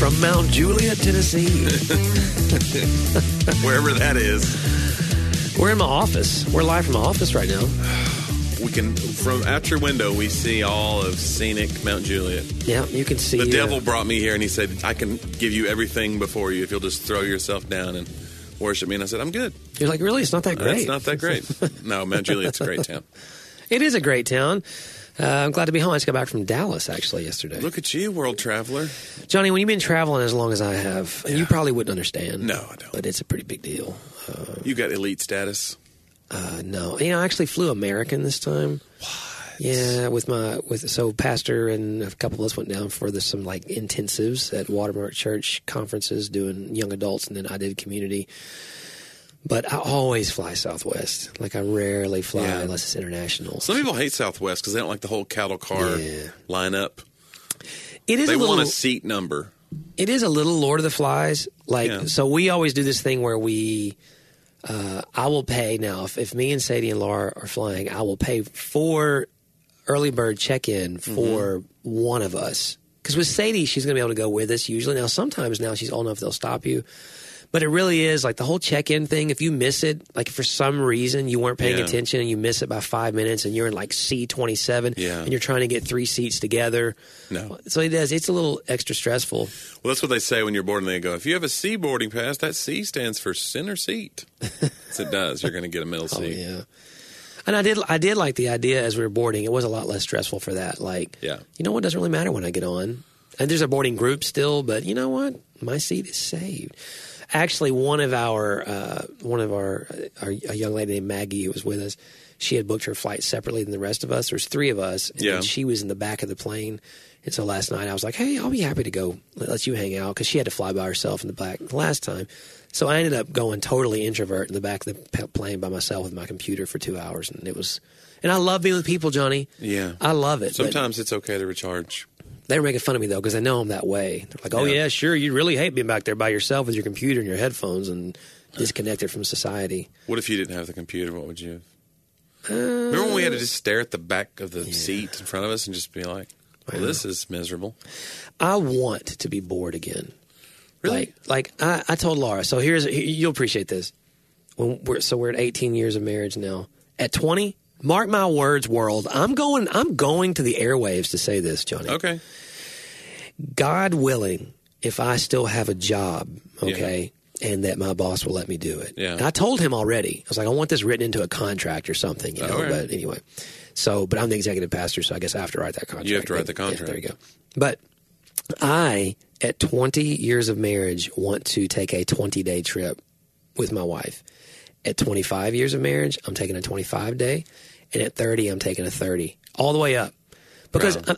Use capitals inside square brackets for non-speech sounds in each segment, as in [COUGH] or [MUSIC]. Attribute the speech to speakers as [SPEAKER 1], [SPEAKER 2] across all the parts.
[SPEAKER 1] from Mount Juliet, Tennessee. [LAUGHS]
[SPEAKER 2] Wherever that is,
[SPEAKER 1] We're in my office. We're live from my office right now.
[SPEAKER 2] we can from out your window we see all of scenic Mount Juliet.
[SPEAKER 1] Yeah, you can see.
[SPEAKER 2] The
[SPEAKER 1] uh,
[SPEAKER 2] devil brought me here and he said, I can give you everything before you if you'll just throw yourself down and worship me. And I said, I'm good.
[SPEAKER 1] You're like, really? It's not that great.
[SPEAKER 2] It's not that great. [LAUGHS] no, Mount Juliet's a great town.
[SPEAKER 1] It is a great town. Uh, I'm glad to be home. I just got back from Dallas actually yesterday.
[SPEAKER 2] Look at you, world traveler.
[SPEAKER 1] Johnny, when you've been traveling as long as I have, and you probably wouldn't understand.
[SPEAKER 2] No, I don't.
[SPEAKER 1] But it's a pretty big deal.
[SPEAKER 2] You got elite status.
[SPEAKER 1] Uh, no, you know, I actually flew American this time. Yeah, with my with so pastor and a couple of us went down for the, some like intensives at Watermark Church conferences doing young adults, and then I did community. But I always fly Southwest. Like I rarely fly
[SPEAKER 2] Yeah.
[SPEAKER 1] unless it's international.
[SPEAKER 2] Some people hate Southwest because they don't like the whole cattle car
[SPEAKER 1] Yeah.
[SPEAKER 2] lineup.
[SPEAKER 1] it is
[SPEAKER 2] They
[SPEAKER 1] a little.
[SPEAKER 2] want a seat number.
[SPEAKER 1] it is a little Lord of the Flies. Like
[SPEAKER 2] Yeah.
[SPEAKER 1] so, we always do this thing where we. Uh, I will pay now if, if me and Sadie and Laura are flying. I will pay for early bird check in for one of us. Because with Sadie, she's going to be able to go with us usually. Now, sometimes now she's old enough they'll stop you. But it really is like the whole check in thing. If you miss it, like for some reason you weren't paying
[SPEAKER 2] Yeah.
[SPEAKER 1] attention and you miss it by five minutes and you're in like C twenty seven
[SPEAKER 2] Yeah.
[SPEAKER 1] and you're trying to get three seats together.
[SPEAKER 2] No.
[SPEAKER 1] So it is. It's a little extra stressful.
[SPEAKER 2] Well, that's what they say when you're boarding. They go, if you have a C boarding pass, that C stands for center seat. yes, it does. You're going to get a middle [LAUGHS]
[SPEAKER 1] Oh
[SPEAKER 2] seat.
[SPEAKER 1] yeah. And I did I did like the idea as we were boarding. It was a lot less stressful for that. Like,
[SPEAKER 2] Yeah.
[SPEAKER 1] you know what doesn't really matter when I get on. And there's a boarding group still, but you know what? My seat is saved. Actually, one of our uh, one of our, our a young lady named Maggie who was with us. She had booked her flight separately than the rest of us. There's three of us, and
[SPEAKER 2] Yeah.
[SPEAKER 1] she was in the back of the plane. And so last night I was like, "Hey, I'll be happy to go let you hang out," because she had to fly by herself in the back the last time. So I ended up going totally introvert in the back of the plane by myself with my computer for two hours, and it was. And I love being with people, Johnny.
[SPEAKER 2] Yeah.
[SPEAKER 1] I love it.
[SPEAKER 2] Sometimes it's okay to recharge.
[SPEAKER 1] They were making fun of me though because they know I'm that way. They're like, "Oh
[SPEAKER 2] Yeah.
[SPEAKER 1] yeah, sure, you really hate being back there by yourself with your computer and your headphones and disconnected from society."
[SPEAKER 2] What if you didn't have the computer? What would you have?
[SPEAKER 1] Uh,
[SPEAKER 2] Remember when we had to just stare at the back of the seat in front of us and just be like, well, this is miserable.
[SPEAKER 1] I want to be bored again.
[SPEAKER 2] Really?
[SPEAKER 1] Like, like I, I told Laura. So here's you'll appreciate this. When we're so we're at 18 years of marriage now. At 20, mark my words, world. I'm going. I'm going to the airwaves to say this, Johnny.
[SPEAKER 2] Okay.
[SPEAKER 1] God willing, if I still have a job, okay, and that my boss will let me do it.
[SPEAKER 2] Yeah.
[SPEAKER 1] And I told him already. I was like, I want this written into a contract or something, you oh, know.
[SPEAKER 2] All right.
[SPEAKER 1] But anyway, so but I'm the executive pastor, so I guess I have to write that contract.
[SPEAKER 2] You have to write the
[SPEAKER 1] Yeah,
[SPEAKER 2] contract.
[SPEAKER 1] there you go. But I, at 20 years of marriage, want to take a 20 day trip with my wife. At 25 years of marriage, I'm taking a 25 day, and at 30, I'm taking a 30, all the way up. Because
[SPEAKER 2] Wow.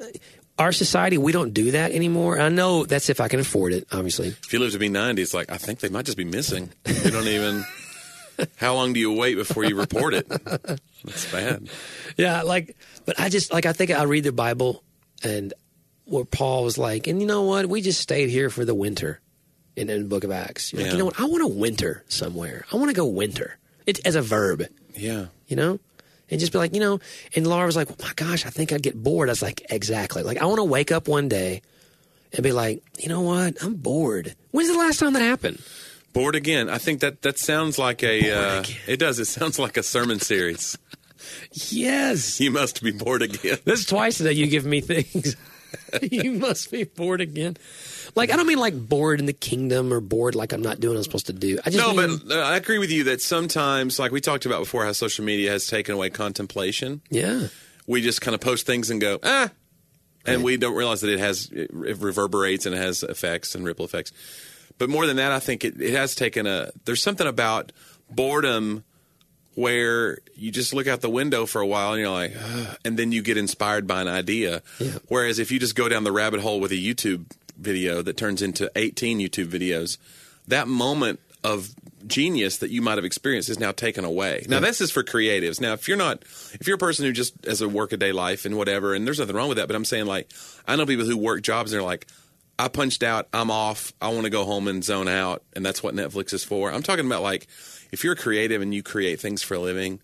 [SPEAKER 1] Our society, we don't do that anymore. I know that's if I can afford it, obviously.
[SPEAKER 2] If you live to be 90, it's like, I think they might just be missing. You don't even. [LAUGHS] How long do you wait before you report it? That's bad.
[SPEAKER 1] Yeah, like, but I just like I think I read the Bible and where Paul was like, and you know what? We just stayed here for the winter in, in the Book of Acts. You're like, you know what? I want to winter somewhere. I want to go winter. It's as a verb,
[SPEAKER 2] Yeah.
[SPEAKER 1] you know. And just be like, you know, and Laura was like, oh my gosh, I think I'd get bored. I was like, exactly. Like, I want to wake up one day and be like, you know what? I'm bored. When's the last time that happened?
[SPEAKER 2] Bored again. I think that that sounds like a. Uh, it does. It sounds like a sermon series. [LAUGHS]
[SPEAKER 1] Yes.
[SPEAKER 2] You must be bored again.
[SPEAKER 1] This is twice that you give me things. [LAUGHS] you must be bored again. Like I don't mean like bored in the kingdom or bored like I'm not doing what I'm supposed to do. I just
[SPEAKER 2] No,
[SPEAKER 1] mean,
[SPEAKER 2] but uh, I agree with you that sometimes, like we talked about before, how social media has taken away contemplation.
[SPEAKER 1] yeah,
[SPEAKER 2] We just kind of post things and go, ah, and we don't realize that it has it reverberates and it has effects and ripple effects. But more than that, I think it, it has taken a. There's something about boredom where you just look out the window for a while and you're like, and then you get inspired by an idea.
[SPEAKER 1] Yeah.
[SPEAKER 2] Whereas if you just go down the rabbit hole with a YouTube video that turns into 18 YouTube videos, that moment of genius that you might have experienced is now taken away. Now this is for creatives. Now if you're not if you're a person who just has a workaday life and whatever, and there's nothing wrong with that, but I'm saying like I know people who work jobs and they're like, I punched out, I'm off, I want to go home and zone out, and that's what Netflix is for. I'm talking about like if you're creative and you create things for a living,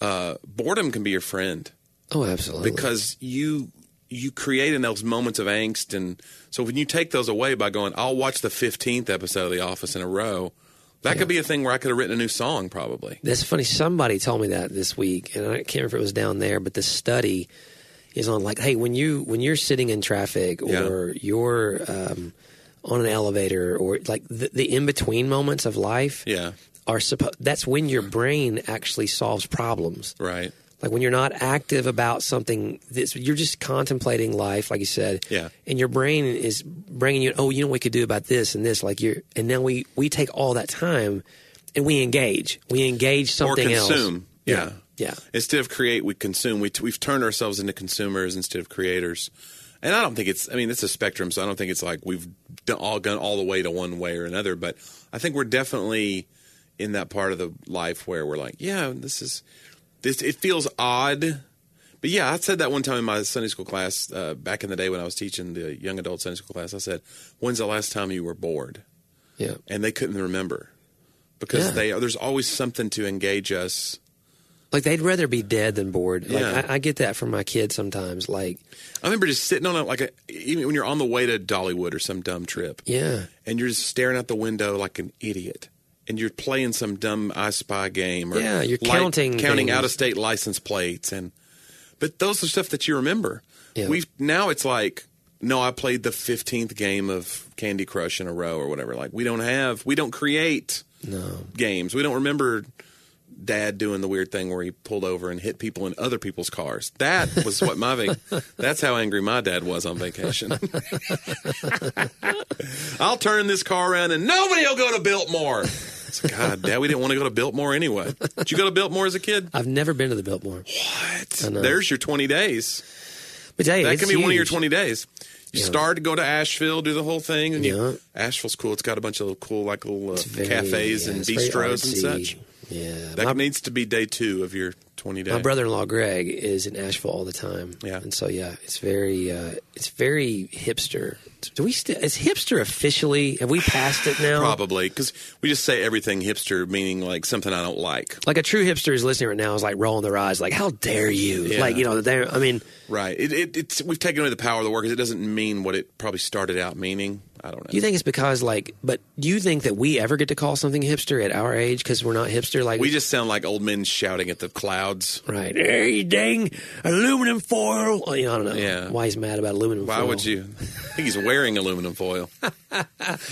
[SPEAKER 2] uh, boredom can be your friend
[SPEAKER 1] oh absolutely.
[SPEAKER 2] because you you create in those moments of angst, and so when you take those away by going, I'll watch the fifteenth episode of The Office in a row. That could be a thing where I could have written a new song, probably.
[SPEAKER 1] That's funny. Somebody told me that this week, and I can't remember if it was down there, but the study is on like, hey, when you when you're sitting in traffic or you're um, on an elevator or like the, the in between moments of life
[SPEAKER 2] Yeah,
[SPEAKER 1] are supposed. That's when your brain actually solves problems.
[SPEAKER 2] right.
[SPEAKER 1] Like when you're not active about something, that's, you're just contemplating life, like you said.
[SPEAKER 2] Yeah.
[SPEAKER 1] And your brain is bringing you, oh, you know what we could do about this and this. Like you're, and then we we take all that time and we engage. We engage something
[SPEAKER 2] or
[SPEAKER 1] else.
[SPEAKER 2] consume. Yeah.
[SPEAKER 1] Yeah.
[SPEAKER 2] Instead of create, we consume. We we've turned ourselves into consumers instead of creators. And I don't think it's. I mean, it's a spectrum, so I don't think it's like we've all gone all the way to one way or another. But I think we're definitely in that part of the life where we're like, yeah, this is this. It feels odd. But yeah, I said that one time in my Sunday school class uh, back in the day when I was teaching the young adult Sunday school class. I said, "When's the last time you were bored?"
[SPEAKER 1] Yeah.
[SPEAKER 2] And they couldn't remember because
[SPEAKER 1] Yeah.
[SPEAKER 2] they there's always something to engage us.
[SPEAKER 1] Like they'd rather be dead than bored. Like
[SPEAKER 2] Yeah.
[SPEAKER 1] I, I get that from my kids sometimes. Like,
[SPEAKER 2] I remember just sitting on a like a even when you're on the way to Dollywood or some dumb trip,
[SPEAKER 1] yeah,
[SPEAKER 2] and you're just staring out the window like an idiot, and you're playing some dumb I Spy game, or
[SPEAKER 1] Yeah, you're
[SPEAKER 2] like
[SPEAKER 1] counting
[SPEAKER 2] counting out of state license plates, and but those are stuff that you remember.
[SPEAKER 1] Yeah.
[SPEAKER 2] We now it's like no, I played the fifteenth game of Candy Crush in a row or whatever. Like we don't have, we don't create
[SPEAKER 1] no.
[SPEAKER 2] games. We don't remember dad doing the weird thing where he pulled over and hit people in other people's cars. That was what my vac- [LAUGHS] that's how angry my dad was on vacation. [LAUGHS] I'll turn this car around and nobody will go to Biltmore. God, Dad, we didn't want to go to Biltmore anyway. Did you go to Biltmore as a kid?
[SPEAKER 1] I've never been to the Biltmore.
[SPEAKER 2] What? There's your 20 days.
[SPEAKER 1] But hey,
[SPEAKER 2] That can be one of your 20 days. You
[SPEAKER 1] Yeah.
[SPEAKER 2] start to go to Asheville, do the whole thing, and you, Asheville's cool. It's got a bunch of cool, like little uh,
[SPEAKER 1] very-
[SPEAKER 2] cafes
[SPEAKER 1] yeah,
[SPEAKER 2] and bistros and such.
[SPEAKER 1] Yeah,
[SPEAKER 2] That
[SPEAKER 1] my,
[SPEAKER 2] needs to be day two of your 20 days.
[SPEAKER 1] my brother-in-law Greg is in Asheville all the time.
[SPEAKER 2] Yeah.
[SPEAKER 1] and so yeah, it's very uh, it's very hipster. Do we still is hipster officially? Have we passed it now?
[SPEAKER 2] Probably because we just say everything hipster, meaning like something I don't like.
[SPEAKER 1] Like a true hipster is listening right now is like rolling their eyes, like how dare you?
[SPEAKER 2] Yeah.
[SPEAKER 1] Like you know, I mean,
[SPEAKER 2] Right. It, it, it's we've taken away the power of the word because it doesn't mean what it probably started out meaning. I don't know.
[SPEAKER 1] do you think it's because like? But do you think that we ever get to call something hipster at our age because we're not hipster? Like
[SPEAKER 2] we just sound like old men shouting at the clouds.
[SPEAKER 1] right? Hey, you dang aluminum foil! Oh, you know, I don't know
[SPEAKER 2] Yeah.
[SPEAKER 1] why he's mad about aluminum foil.
[SPEAKER 2] Why
[SPEAKER 1] foil.
[SPEAKER 2] would you? [LAUGHS] I think he's wearing aluminum foil. [LAUGHS]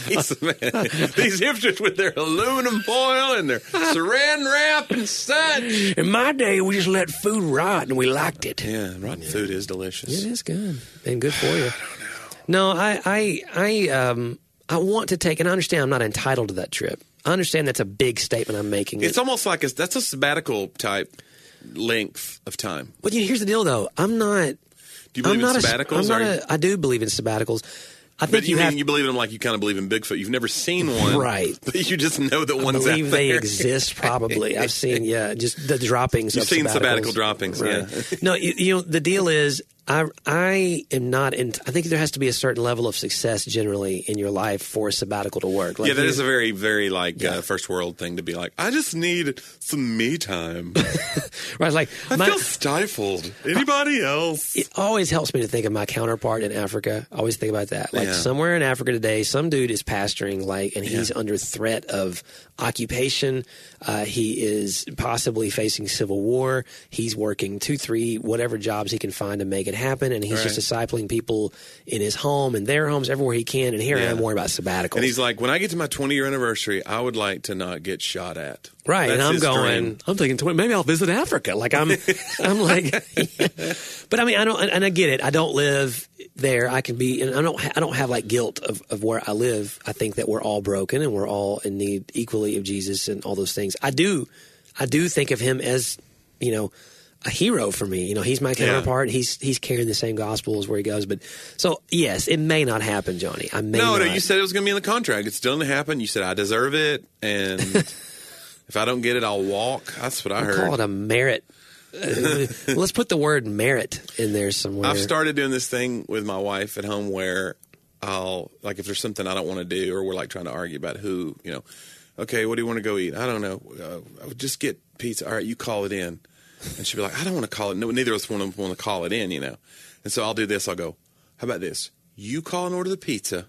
[SPEAKER 2] He's, these hipsters with their aluminum foil and their saran wrap and such.
[SPEAKER 1] In my day, we just let food rot and we liked it.
[SPEAKER 2] Yeah, rotten food is delicious.
[SPEAKER 1] It is good and good for you. [SIGHS] No, I, I, I, um, I want to take, and I understand I'm not entitled to that trip. I understand that's a big statement I'm making.
[SPEAKER 2] It's almost like a, that's a sabbatical type length of time.
[SPEAKER 1] but you know, here's the deal, though. I'm not.
[SPEAKER 2] Do you believe
[SPEAKER 1] I'm not
[SPEAKER 2] in sabbaticals?
[SPEAKER 1] I'm not a, I do believe in sabbaticals. I
[SPEAKER 2] but
[SPEAKER 1] think
[SPEAKER 2] you,
[SPEAKER 1] you,
[SPEAKER 2] mean
[SPEAKER 1] have
[SPEAKER 2] you believe in them like you kind of believe in Bigfoot. You've never seen one,
[SPEAKER 1] Right.
[SPEAKER 2] But [LAUGHS] you just know that
[SPEAKER 1] I
[SPEAKER 2] one's
[SPEAKER 1] believe
[SPEAKER 2] out
[SPEAKER 1] they exist. [LAUGHS] Probably, I've seen. Yeah, just the droppings.
[SPEAKER 2] You've
[SPEAKER 1] of
[SPEAKER 2] seen
[SPEAKER 1] sabbaticals.
[SPEAKER 2] sabbatical droppings, yeah.
[SPEAKER 1] no, you, you know the deal is. I I am not in. I think there has to be a certain level of success generally in your life for a sabbatical to work. Like
[SPEAKER 2] yeah, that is a very, very like
[SPEAKER 1] Yeah.
[SPEAKER 2] uh, first world thing to be like. I just need some me time. [LAUGHS]
[SPEAKER 1] right. Like
[SPEAKER 2] I
[SPEAKER 1] my,
[SPEAKER 2] feel stifled. Anybody else?
[SPEAKER 1] it always helps me to think of my counterpart in Africa. I always think about that. Like
[SPEAKER 2] Yeah.
[SPEAKER 1] somewhere in Africa today, some dude is pastoring, like, and he's under threat of occupation. Uh, he is possibly facing civil war. He's working two, three, whatever jobs he can find to make it happen, and he's just discipling people in his home and their homes everywhere he can. And here I
[SPEAKER 2] Yeah.
[SPEAKER 1] am worried about sabbaticals.
[SPEAKER 2] And he's like, when I get to my 20 year anniversary, I would like to not get shot at.
[SPEAKER 1] Right, and I'm going.
[SPEAKER 2] dream.
[SPEAKER 1] I'm thinking, tw- maybe I'll visit Africa. Like I'm, [LAUGHS] I'm like, [LAUGHS] but I mean, I don't, and I get it. I don't live there. I can be, and I don't, I don't have like guilt of, of where I live. I think that we're all broken and we're all in need equally of Jesus and all those things. I do, I do think of him as, you know, a hero for me. You know, he's my counterpart. He's he's carrying the same gospel as where he goes. But so yes, it may not happen, Johnny. I may
[SPEAKER 2] No,
[SPEAKER 1] not.
[SPEAKER 2] no, you said it was going to be in the contract. It's still going to happen. You said I deserve it, and [LAUGHS] if I don't get it, I'll walk. That's what I heard.
[SPEAKER 1] call it a merit. Uh, let's put the word merit in there somewhere.
[SPEAKER 2] I've started doing this thing with my wife at home where I'll like if there's something I don't want to do or we're like trying to argue about who you know. Okay, what do you want to go eat? I don't know. Uh, just get pizza. All right, you call it in. And she'd be like, I don't want to call it. No, neither of us want to want to call it in, you know. And so I'll do this. I'll go, how about this? You call and order the pizza.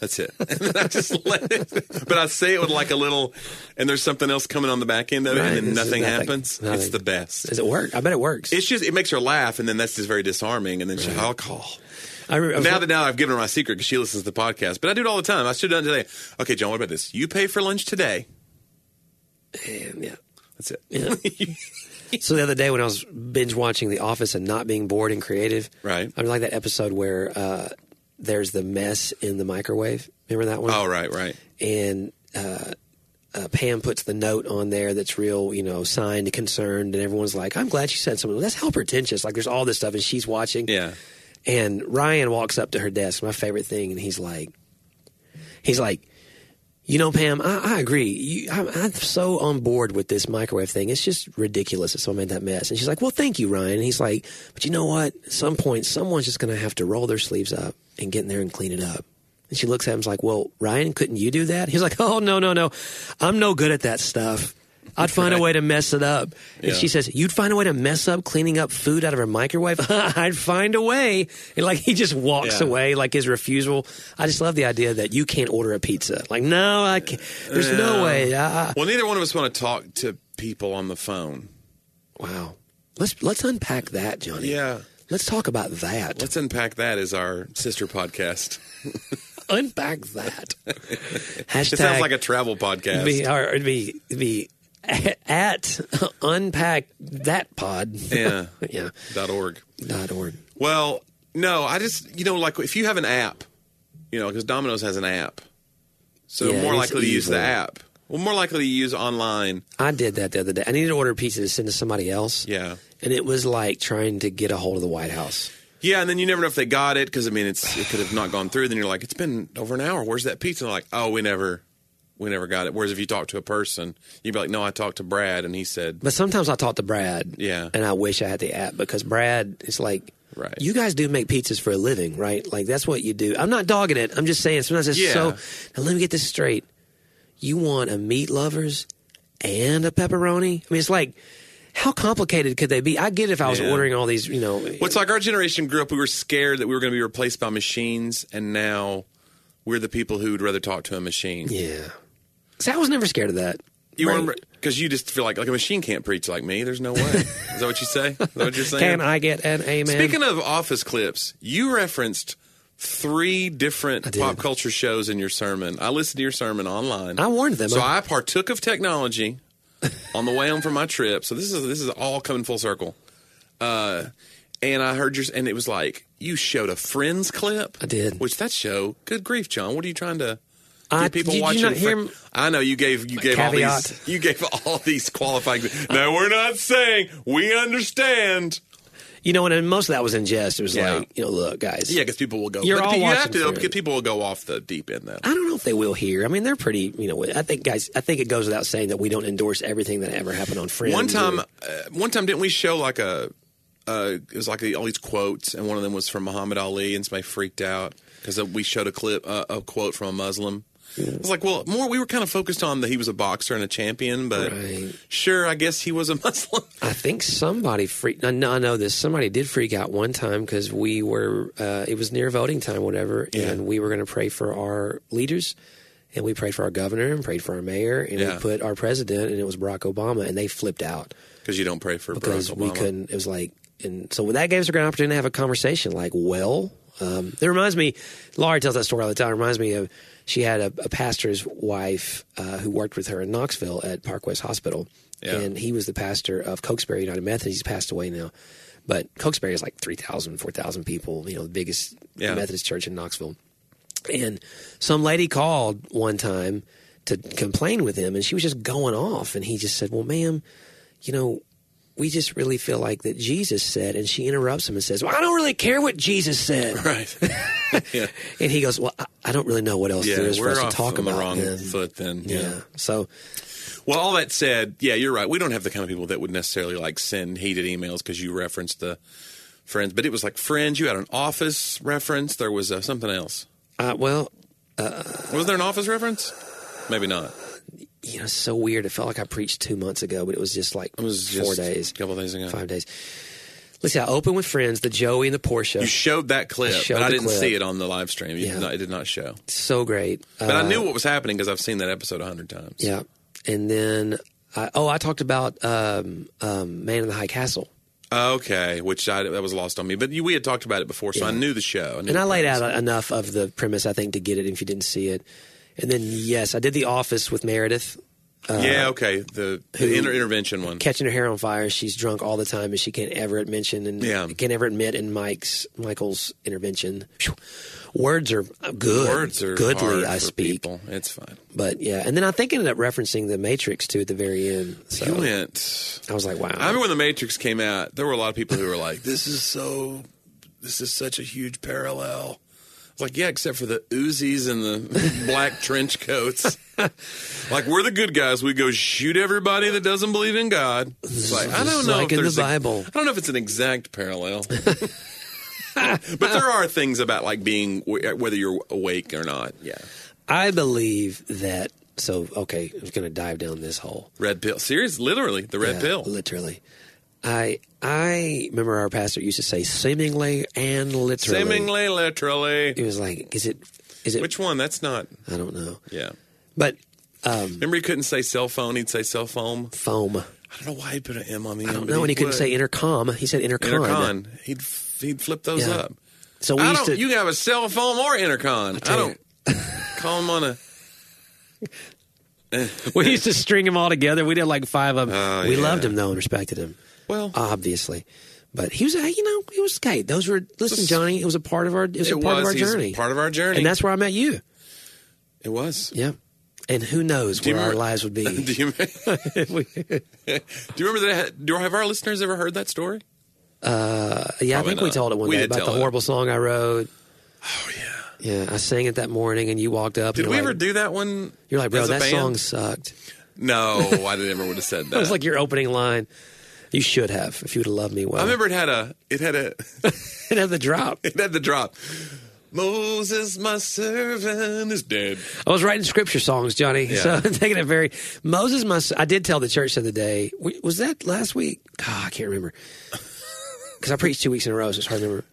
[SPEAKER 2] That's it. [LAUGHS] And then I just [LAUGHS] let it. But I say it with like a little, and there's something else coming on the back end of it,
[SPEAKER 1] Right,
[SPEAKER 2] and nothing,
[SPEAKER 1] nothing.
[SPEAKER 2] happens.
[SPEAKER 1] Nothing.
[SPEAKER 2] It's the best.
[SPEAKER 1] Does it work? I bet it works.
[SPEAKER 2] It's just, it makes her laugh, and then that's just very disarming. And then she, I'll call.
[SPEAKER 1] I remember,
[SPEAKER 2] Now that now I've given her my secret because she listens to the podcast, but I do it all the time. I should have done it today. Okay, John, what about this? You pay for lunch today.
[SPEAKER 1] And yeah.
[SPEAKER 2] That's it.
[SPEAKER 1] Yeah. [LAUGHS] so the other day when I was binge watching The Office and not being bored and creative,
[SPEAKER 2] Right.
[SPEAKER 1] I was like that episode where uh, there's the mess in the microwave. Remember that one?
[SPEAKER 2] oh, right, right.
[SPEAKER 1] and uh, uh, Pam puts the note on there that's real, you know, signed, concerned, and everyone's like, "I'm glad she said something." That's how pretentious. Like, there's all this stuff, and she's watching.
[SPEAKER 2] Yeah.
[SPEAKER 1] And Ryan walks up to her desk, my favorite thing, and he's like, he's like, you know, Pam, I, I agree. You, I'm, I'm so on board with this microwave thing. It's just ridiculous that someone made that mess. And she's like, well, thank you, Ryan. And he's like, but you know what? At some point, someone's just going to have to roll their sleeves up and get in there and clean it up. And she looks at him and is like, well, Ryan, couldn't you do that? He's like, oh, no, no, no. I'm no good at that stuff. I'd find a way to mess it up. And
[SPEAKER 2] Yeah.
[SPEAKER 1] she says, You'd find a way to mess up cleaning up food out of a microwave? [LAUGHS] I'd find a way. And like he just walks
[SPEAKER 2] Yeah.
[SPEAKER 1] away, like his refusal. I just love the idea that you can't order a pizza. Like, no, I can't. There's no way. I, I,
[SPEAKER 2] Well, neither one of us want to talk to people on the phone.
[SPEAKER 1] wow. Let's let's unpack that, Johnny.
[SPEAKER 2] Yeah.
[SPEAKER 1] Let's talk about that.
[SPEAKER 2] Let's unpack that as our sister podcast.
[SPEAKER 1] unpack that. Hashtag [LAUGHS]
[SPEAKER 2] It sounds like a travel podcast.
[SPEAKER 1] be, or it'd be it'd be [LAUGHS] at unpack that pod.
[SPEAKER 2] Yeah. [LAUGHS]
[SPEAKER 1] yeah.
[SPEAKER 2] Dot org.
[SPEAKER 1] Dot org.
[SPEAKER 2] Well, no, I just you know like if you have an app, you know, because Domino's has an app, so
[SPEAKER 1] Yeah,
[SPEAKER 2] more likely to use the app. Well, more likely to use online.
[SPEAKER 1] I did that the other day. I needed to order a pizza to send to somebody else.
[SPEAKER 2] Yeah.
[SPEAKER 1] And it was like trying to get a hold of the White House.
[SPEAKER 2] Yeah, and then you never know if they got it because I mean, it's it could have not gone through. Then you're like, it's been over an hour. Where's that pizza? And they're like, oh, we never, we never got it. Whereas if you talk to a person, you'd be like, no, I talked to Brad, and he said,
[SPEAKER 1] But sometimes I talk to Brad.
[SPEAKER 2] Yeah.
[SPEAKER 1] And I wish I had the app because Brad is like,
[SPEAKER 2] Right.
[SPEAKER 1] You guys do make pizzas for a living, right? Like that's what you do. I'm not dogging it. I'm just saying sometimes it's
[SPEAKER 2] Yeah.
[SPEAKER 1] so. Now let me get this straight. You want a meat lovers and a pepperoni? I mean, it's like, how complicated could they be? I get it if I was
[SPEAKER 2] Yeah.
[SPEAKER 1] ordering all these, you know.
[SPEAKER 2] Well, it's like our generation grew up. We were scared that we were going to be replaced by machines, and now we're the people who would rather talk to a machine.
[SPEAKER 1] Yeah. See, I was never scared of that.
[SPEAKER 2] You
[SPEAKER 1] Right.
[SPEAKER 2] remember because you just feel like like a machine can't preach like me. There's no way. [LAUGHS] Is that what you say? Is that what you're saying?
[SPEAKER 1] Can I get an amen?
[SPEAKER 2] Speaking of office clips, you referenced three different
[SPEAKER 1] did.
[SPEAKER 2] pop culture shows in your sermon. I listened to your sermon online.
[SPEAKER 1] I warned them.
[SPEAKER 2] So I partook of technology [LAUGHS] on the way home from my trip. So this is this is all coming full circle. Uh, and I heard your and it was like you showed a Friends clip.
[SPEAKER 1] I did.
[SPEAKER 2] Which that show, good grief, John. What are you trying to?
[SPEAKER 1] I-
[SPEAKER 2] people
[SPEAKER 1] did you
[SPEAKER 2] watching.
[SPEAKER 1] not hear m-
[SPEAKER 2] I know you gave you gave all these you gave all these qualifying. No, we're not saying we understand.
[SPEAKER 1] You know, and most of that was in jest. It was
[SPEAKER 2] Yeah.
[SPEAKER 1] like, you know, look, guys.
[SPEAKER 2] Yeah, because people will go.
[SPEAKER 1] You're all
[SPEAKER 2] you have to though, because people will go off the deep end though.
[SPEAKER 1] I don't know if they will here. I mean, they're pretty, you know, I think, guys, I think it goes without saying that we don't endorse everything that ever happened on Friends.
[SPEAKER 2] One time,
[SPEAKER 1] or-
[SPEAKER 2] uh, one time, didn't we show like a? Uh, it was like all these quotes, and one of them was from Muhammad Ali, and somebody freaked out because we showed a clip, uh, a quote from a Muslim. I was like, well, more we were kind of focused on that he was a boxer and a champion, but
[SPEAKER 1] Right.
[SPEAKER 2] sure, I guess he was a [LAUGHS] Muslim.
[SPEAKER 1] I think somebody freaked. I know, I know this. Somebody did freak out one time because we were. Uh, it was near voting time, whatever,
[SPEAKER 2] Yeah.
[SPEAKER 1] and we were going to pray for our leaders, and we prayed for our governor and prayed for our mayor, and
[SPEAKER 2] Yeah.
[SPEAKER 1] we put our president, and it was Barack Obama, and they flipped out
[SPEAKER 2] Because you don't pray for
[SPEAKER 1] because we couldn't. It was like, and so that gave us a great opportunity to have a conversation. Like, well, um, that reminds me. Laurie tells that story all the time. It reminds me of she had a, a pastor's wife uh, who worked with her in Knoxville at Park West Hospital,
[SPEAKER 2] Yeah.
[SPEAKER 1] and he was the pastor of Cokesbury United Methodist. He's passed away now, but Cokesbury is like 3,000, 4,000 people. You know, the biggest
[SPEAKER 2] Yeah.
[SPEAKER 1] Methodist church in Knoxville. And some lady called one time to complain with him, and she was just going off. And he just said, "Well, ma'am, you know, we just really feel like that Jesus said." And she interrupts him and says, "Well, I don't really care what Jesus said." [LAUGHS]
[SPEAKER 2] right? [LAUGHS] yeah,
[SPEAKER 1] And he goes, "Well, I, I don't really know what else
[SPEAKER 2] yeah,
[SPEAKER 1] there is for
[SPEAKER 2] we're
[SPEAKER 1] us to talk
[SPEAKER 2] on
[SPEAKER 1] about."
[SPEAKER 2] the wrong
[SPEAKER 1] then."
[SPEAKER 2] foot. Then, yeah.
[SPEAKER 1] Yeah. So
[SPEAKER 2] Well, all that said, yeah, you're right. We don't have the kind of people that would necessarily like send heated emails because you referenced the friends, but it was like friends. You had an office reference. There was uh, something else.
[SPEAKER 1] Uh, well,
[SPEAKER 2] Was there an office reference? Maybe not.
[SPEAKER 1] You know, it's so weird. It felt like I preached two months ago, but it was just like
[SPEAKER 2] It was
[SPEAKER 1] four days,
[SPEAKER 2] a couple days ago.
[SPEAKER 1] five days. let's see. I opened with friends, the Joey and the Porsche.
[SPEAKER 2] You showed that clip,
[SPEAKER 1] showed
[SPEAKER 2] but I didn't
[SPEAKER 1] clip.
[SPEAKER 2] see it on the live stream. You
[SPEAKER 1] Yeah.
[SPEAKER 2] did not, it did not show.
[SPEAKER 1] so great.
[SPEAKER 2] But I
[SPEAKER 1] Uh,
[SPEAKER 2] knew what was happening because I've seen that episode a hundred times.
[SPEAKER 1] Yeah, and then I, oh, I talked about um, um, Man in the High Castle,
[SPEAKER 2] Okay, which I, that was lost on me. But you, we had talked about it before, so I knew the show. knew
[SPEAKER 1] and I laid
[SPEAKER 2] premise.
[SPEAKER 1] out enough of the premise, I think, to get it if you didn't see it. And then yes, I did The Office with Meredith.
[SPEAKER 2] Uh, yeah, okay. The, the inter- intervention one.
[SPEAKER 1] catching her hair on fire. She's drunk all the time, and she can't ever mention and
[SPEAKER 2] Yeah.
[SPEAKER 1] can't ever admit in Mike's Michael's intervention. Phew. Words are good.
[SPEAKER 2] Words are
[SPEAKER 1] goodly. I speak,
[SPEAKER 2] People. It's fine.
[SPEAKER 1] but yeah. And then I think I ended up referencing the Matrix too at the very end. So
[SPEAKER 2] You went.
[SPEAKER 1] I was like, wow.
[SPEAKER 2] I remember when the Matrix came out. There were a lot of people who were like, "This is so. This is such a huge parallel." I was like, "Yeah, except for the Uzis and the black trench coats. [LAUGHS] like we're the good guys. We go shoot everybody that doesn't believe in God." It's like I don't know
[SPEAKER 1] like
[SPEAKER 2] if
[SPEAKER 1] in the Bible.
[SPEAKER 2] I don't know if it's an exact parallel. [LAUGHS] [LAUGHS] but there are things about like being whether you're awake or not. Yeah,
[SPEAKER 1] I believe that. So okay, I'm going to dive down this hole.
[SPEAKER 2] red pill. Serious, literally the red
[SPEAKER 1] Yeah,
[SPEAKER 2] pill.
[SPEAKER 1] literally. I I remember our pastor used to say seemingly and literally.
[SPEAKER 2] Seemingly, literally.
[SPEAKER 1] It was like, is it? Is it?
[SPEAKER 2] Which one? That's not.
[SPEAKER 1] I don't know.
[SPEAKER 2] Yeah.
[SPEAKER 1] But um,
[SPEAKER 2] Remember, he couldn't say cell phone; he'd say cell phone.
[SPEAKER 1] foam.
[SPEAKER 2] I don't know why he put an M on the
[SPEAKER 1] I don't know. And he couldn't
[SPEAKER 2] would.
[SPEAKER 1] say intercom. He said intercon.
[SPEAKER 2] intercon. He'd he'd flip those
[SPEAKER 1] Yeah.
[SPEAKER 2] up.
[SPEAKER 1] So we
[SPEAKER 2] I
[SPEAKER 1] used
[SPEAKER 2] don't.
[SPEAKER 1] to.
[SPEAKER 2] You can have a cell phone or intercon. I,
[SPEAKER 1] tell
[SPEAKER 2] don't [LAUGHS] call him on a. [LAUGHS]
[SPEAKER 1] we used to string them all together. We did like five of them.
[SPEAKER 2] Oh,
[SPEAKER 1] we
[SPEAKER 2] yeah.
[SPEAKER 1] loved him though and respected him,
[SPEAKER 2] Well,
[SPEAKER 1] obviously. But he was, you know, he was okay. Those were listen, Johnny. It was a part of our. It was
[SPEAKER 2] it
[SPEAKER 1] a part
[SPEAKER 2] was
[SPEAKER 1] of our journey,
[SPEAKER 2] part of our journey,
[SPEAKER 1] and that's where I met you.
[SPEAKER 2] it was.
[SPEAKER 1] Yeah. And who knows
[SPEAKER 2] Do
[SPEAKER 1] where our lives would be? [LAUGHS]
[SPEAKER 2] do you [LAUGHS] [LAUGHS] do you remember that? Do have our listeners ever heard that story?
[SPEAKER 1] Uh, yeah, I
[SPEAKER 2] Probably
[SPEAKER 1] think we told it one
[SPEAKER 2] We
[SPEAKER 1] day about the
[SPEAKER 2] tell it.
[SPEAKER 1] horrible song I wrote.
[SPEAKER 2] Oh yeah.
[SPEAKER 1] Yeah, I sang it that morning, and you walked up.
[SPEAKER 2] Did
[SPEAKER 1] and
[SPEAKER 2] we
[SPEAKER 1] you're
[SPEAKER 2] ever do that one?
[SPEAKER 1] You're like, bro, that
[SPEAKER 2] band?
[SPEAKER 1] song sucked.
[SPEAKER 2] No, I never would have said that.
[SPEAKER 1] it was like your opening line. You should have if you would have loved me well.
[SPEAKER 2] I remember it had a. It had a. [LAUGHS]
[SPEAKER 1] it had the drop. [LAUGHS]
[SPEAKER 2] It had the drop. Moses, my servant, is dead.
[SPEAKER 1] I was writing scripture songs, Johnny.
[SPEAKER 2] Yeah.
[SPEAKER 1] So [LAUGHS] I'm taking it very Moses. My, I did tell the church the other day. Was that last week? God, I can't remember because I preached two weeks in a row, so it's hard to remember.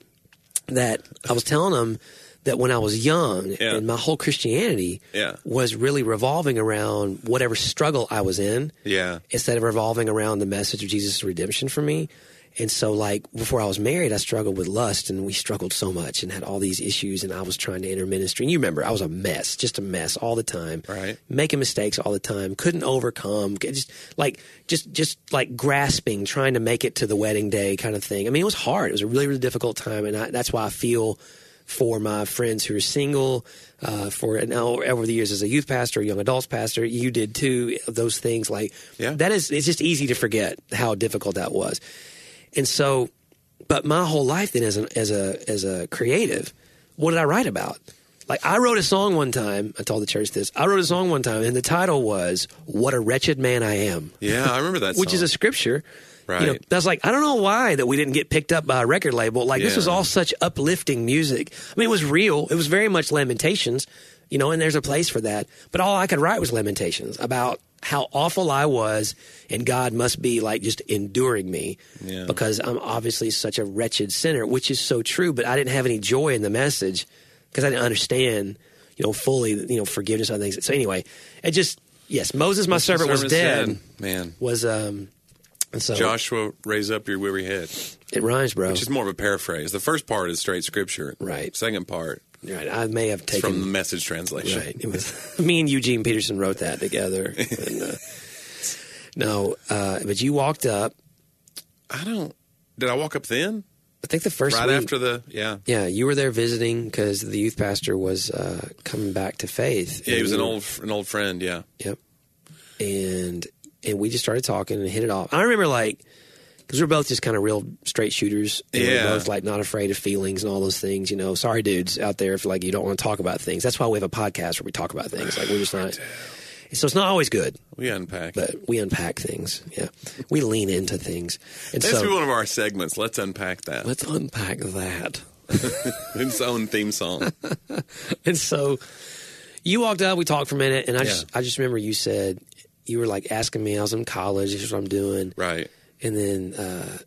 [SPEAKER 1] That I was telling them that when I was young
[SPEAKER 2] Yeah.
[SPEAKER 1] and my whole Christianity
[SPEAKER 2] Yeah.
[SPEAKER 1] was really revolving around whatever struggle I was in.
[SPEAKER 2] Yeah.
[SPEAKER 1] instead of revolving around the message of Jesus' redemption for me. And so, like, before I was married, I struggled with lust, and we struggled so much and had all these issues, and I was trying to enter ministry. And you remember, I was a mess, just a mess all the time.
[SPEAKER 2] Right.
[SPEAKER 1] Making mistakes all the time, couldn't overcome, just like, just, just like grasping, trying to make it to the wedding day kind of thing. I mean, it was hard. It was a really, really difficult time, and I, that's why I feel for my friends who are single, uh, for now over the years as a youth pastor, a young adults pastor, you did too. Those things like
[SPEAKER 2] Yeah.
[SPEAKER 1] that is it's just easy to forget how difficult that was. And so, but my whole life then as a as a as a creative, what did I write about? Like I wrote a song one time. I told the church this. I wrote a song one time, and the title was "What a Wretched Man I Am."
[SPEAKER 2] Yeah, I remember that. [LAUGHS]
[SPEAKER 1] which is a scripture.
[SPEAKER 2] Right.
[SPEAKER 1] You know, that's like I don't know why that we didn't get picked up by a record label. Like this was all such uplifting music. I mean, it was real. It was very much lamentations. You know, and there's a place for that. But all I could write was lamentations about how awful I was, and God must be like just enduring me
[SPEAKER 2] Yeah.
[SPEAKER 1] because I'm obviously such a wretched sinner, which is so true. But I didn't have any joy in the message because I didn't understand, you know, fully, you know, forgiveness and things. So anyway, it just yes, Moses, my servant, was dead.
[SPEAKER 2] dead. Man.
[SPEAKER 1] Was um, so
[SPEAKER 2] Joshua, raise up your weary head.
[SPEAKER 1] it rhymes, bro.
[SPEAKER 2] Which is more of a paraphrase. The first part is straight scripture.
[SPEAKER 1] Right.
[SPEAKER 2] Second part
[SPEAKER 1] Right, I may have taken
[SPEAKER 2] from the message translation.
[SPEAKER 1] Right, it was [LAUGHS] me and Eugene Peterson wrote that together. [LAUGHS] and, uh, no, uh, but you walked up.
[SPEAKER 2] I don't. Did I walk up then?
[SPEAKER 1] I think the first
[SPEAKER 2] right
[SPEAKER 1] week-
[SPEAKER 2] after the yeah.
[SPEAKER 1] Yeah, you were there visiting because the youth pastor was uh, coming back to faith.
[SPEAKER 2] Yeah, he was an old an old friend. Yeah.
[SPEAKER 1] Yep. And and we just started talking and hit it off. I remember like because we're both just kind of real straight shooters. And
[SPEAKER 2] Yeah.
[SPEAKER 1] We're both like not afraid of feelings and all those things. You know, sorry dudes out there if like you don't want to talk about things. That's why we have a podcast where we talk about things. Like we're just not. So it's not always good,
[SPEAKER 2] We unpack.
[SPEAKER 1] but we unpack things. Yeah, we lean into things. And
[SPEAKER 2] That's
[SPEAKER 1] so
[SPEAKER 2] one of our segments. Let's unpack that.
[SPEAKER 1] let's unpack that. [LAUGHS]
[SPEAKER 2] its own theme song. [LAUGHS]
[SPEAKER 1] And so you walked up, we talked for a minute, and I just I just remember you said you were like asking me I was in college, this is what I'm doing.
[SPEAKER 2] right.
[SPEAKER 1] And then uh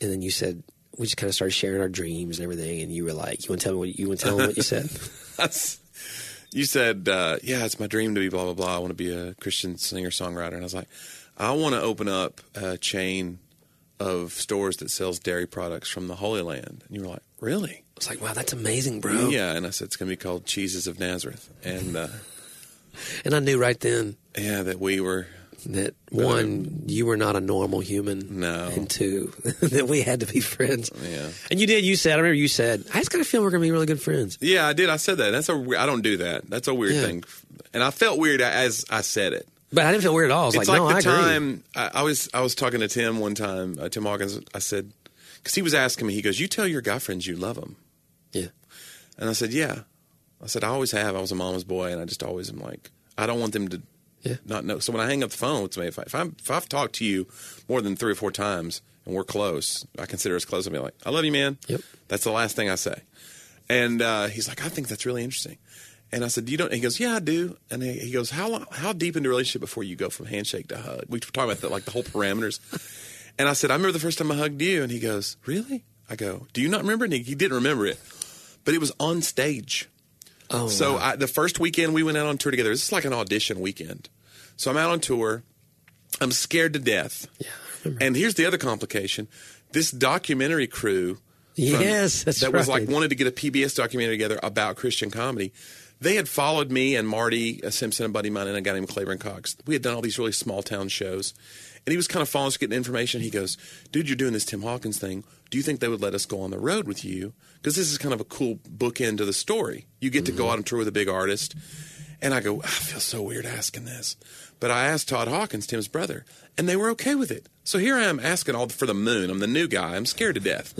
[SPEAKER 1] and then you said, we just kind of started sharing our dreams and everything. And you were like, "You want to tell me what you want to tell me what you said?" [LAUGHS]
[SPEAKER 2] you said, uh, "Yeah, it's my dream to be blah blah blah. I want to be a Christian singer songwriter." And I was like, "I want to open up a chain of stores that sells dairy products from the Holy Land." And you were like, "Really?"
[SPEAKER 1] I was like, "Wow, that's amazing, bro."
[SPEAKER 2] Yeah, and I said it's going to be called Cheeses of Nazareth, and uh, [LAUGHS]
[SPEAKER 1] and I knew right then,
[SPEAKER 2] yeah, that we were
[SPEAKER 1] that one, you were not a normal human.
[SPEAKER 2] No.
[SPEAKER 1] And two, [LAUGHS] that we had to be friends.
[SPEAKER 2] Yeah.
[SPEAKER 1] And you did. You said. I remember you said. I just got a feeling we're going to be really good friends.
[SPEAKER 2] Yeah, I did. I said that. That's a. I don't do that. That's a weird
[SPEAKER 1] Yeah.
[SPEAKER 2] thing, and I felt weird as I said it.
[SPEAKER 1] But I didn't feel weird at all. I was
[SPEAKER 2] it's
[SPEAKER 1] like,
[SPEAKER 2] like,
[SPEAKER 1] no,
[SPEAKER 2] the
[SPEAKER 1] I agree.
[SPEAKER 2] time I, I was I was talking to Tim one time. Uh, Tim Hawkins. I said because he was asking me. He goes, "You tell your guy friends you love them,"
[SPEAKER 1] Yeah.
[SPEAKER 2] and I said, "Yeah." I said, "I always have. I was a mama's boy, and I just always am like, I don't want them to
[SPEAKER 1] Yeah.
[SPEAKER 2] not know." So when I hang up the phone with me, if, I, if I'm if I've talked to you more than three or four times and we're close, I consider us close. I'll be like, "I love you, man."
[SPEAKER 1] Yep.
[SPEAKER 2] That's the last thing I say. And uh, he's like, I think that's really interesting. And I said, "You don't?" He goes, "Yeah, I do." And he, he goes, "How long, how deep into relationship before you go from handshake to hug?" We were talking about the, like the whole parameters. [LAUGHS] And I said, "I remember the first time I hugged you." And he goes, "Really?" I go, "Do you not remember?" And he, he didn't remember it, but it was on stage.
[SPEAKER 1] Oh,
[SPEAKER 2] So
[SPEAKER 1] wow.
[SPEAKER 2] I, the first weekend we went out on tour together, is like an audition weekend. So I'm out on tour. I'm scared to death.
[SPEAKER 1] yeah,
[SPEAKER 2] And here's the other complication: this documentary crew, from-
[SPEAKER 1] Yes,
[SPEAKER 2] that was like
[SPEAKER 1] right.
[SPEAKER 2] wanted to get a PBS documentary together about Christian comedy. They had followed me and Marty uh, Simpson, a buddy of mine, and a guy named Claiborne Cox. We had done all these really small town shows, and he was kind of following us, getting information. He goes, "Dude, you're doing this Tim Hawkins thing. Do you think they would let us go on the road with you? Because this is kind of a cool bookend to the story. You get to go mm-hmm. out and tour with a big artist." And I go, I feel so weird asking this. But I asked Todd Hawkins, Tim's brother, and they were okay with it. So here I am asking all for the moon. I'm the new guy. I'm scared to death.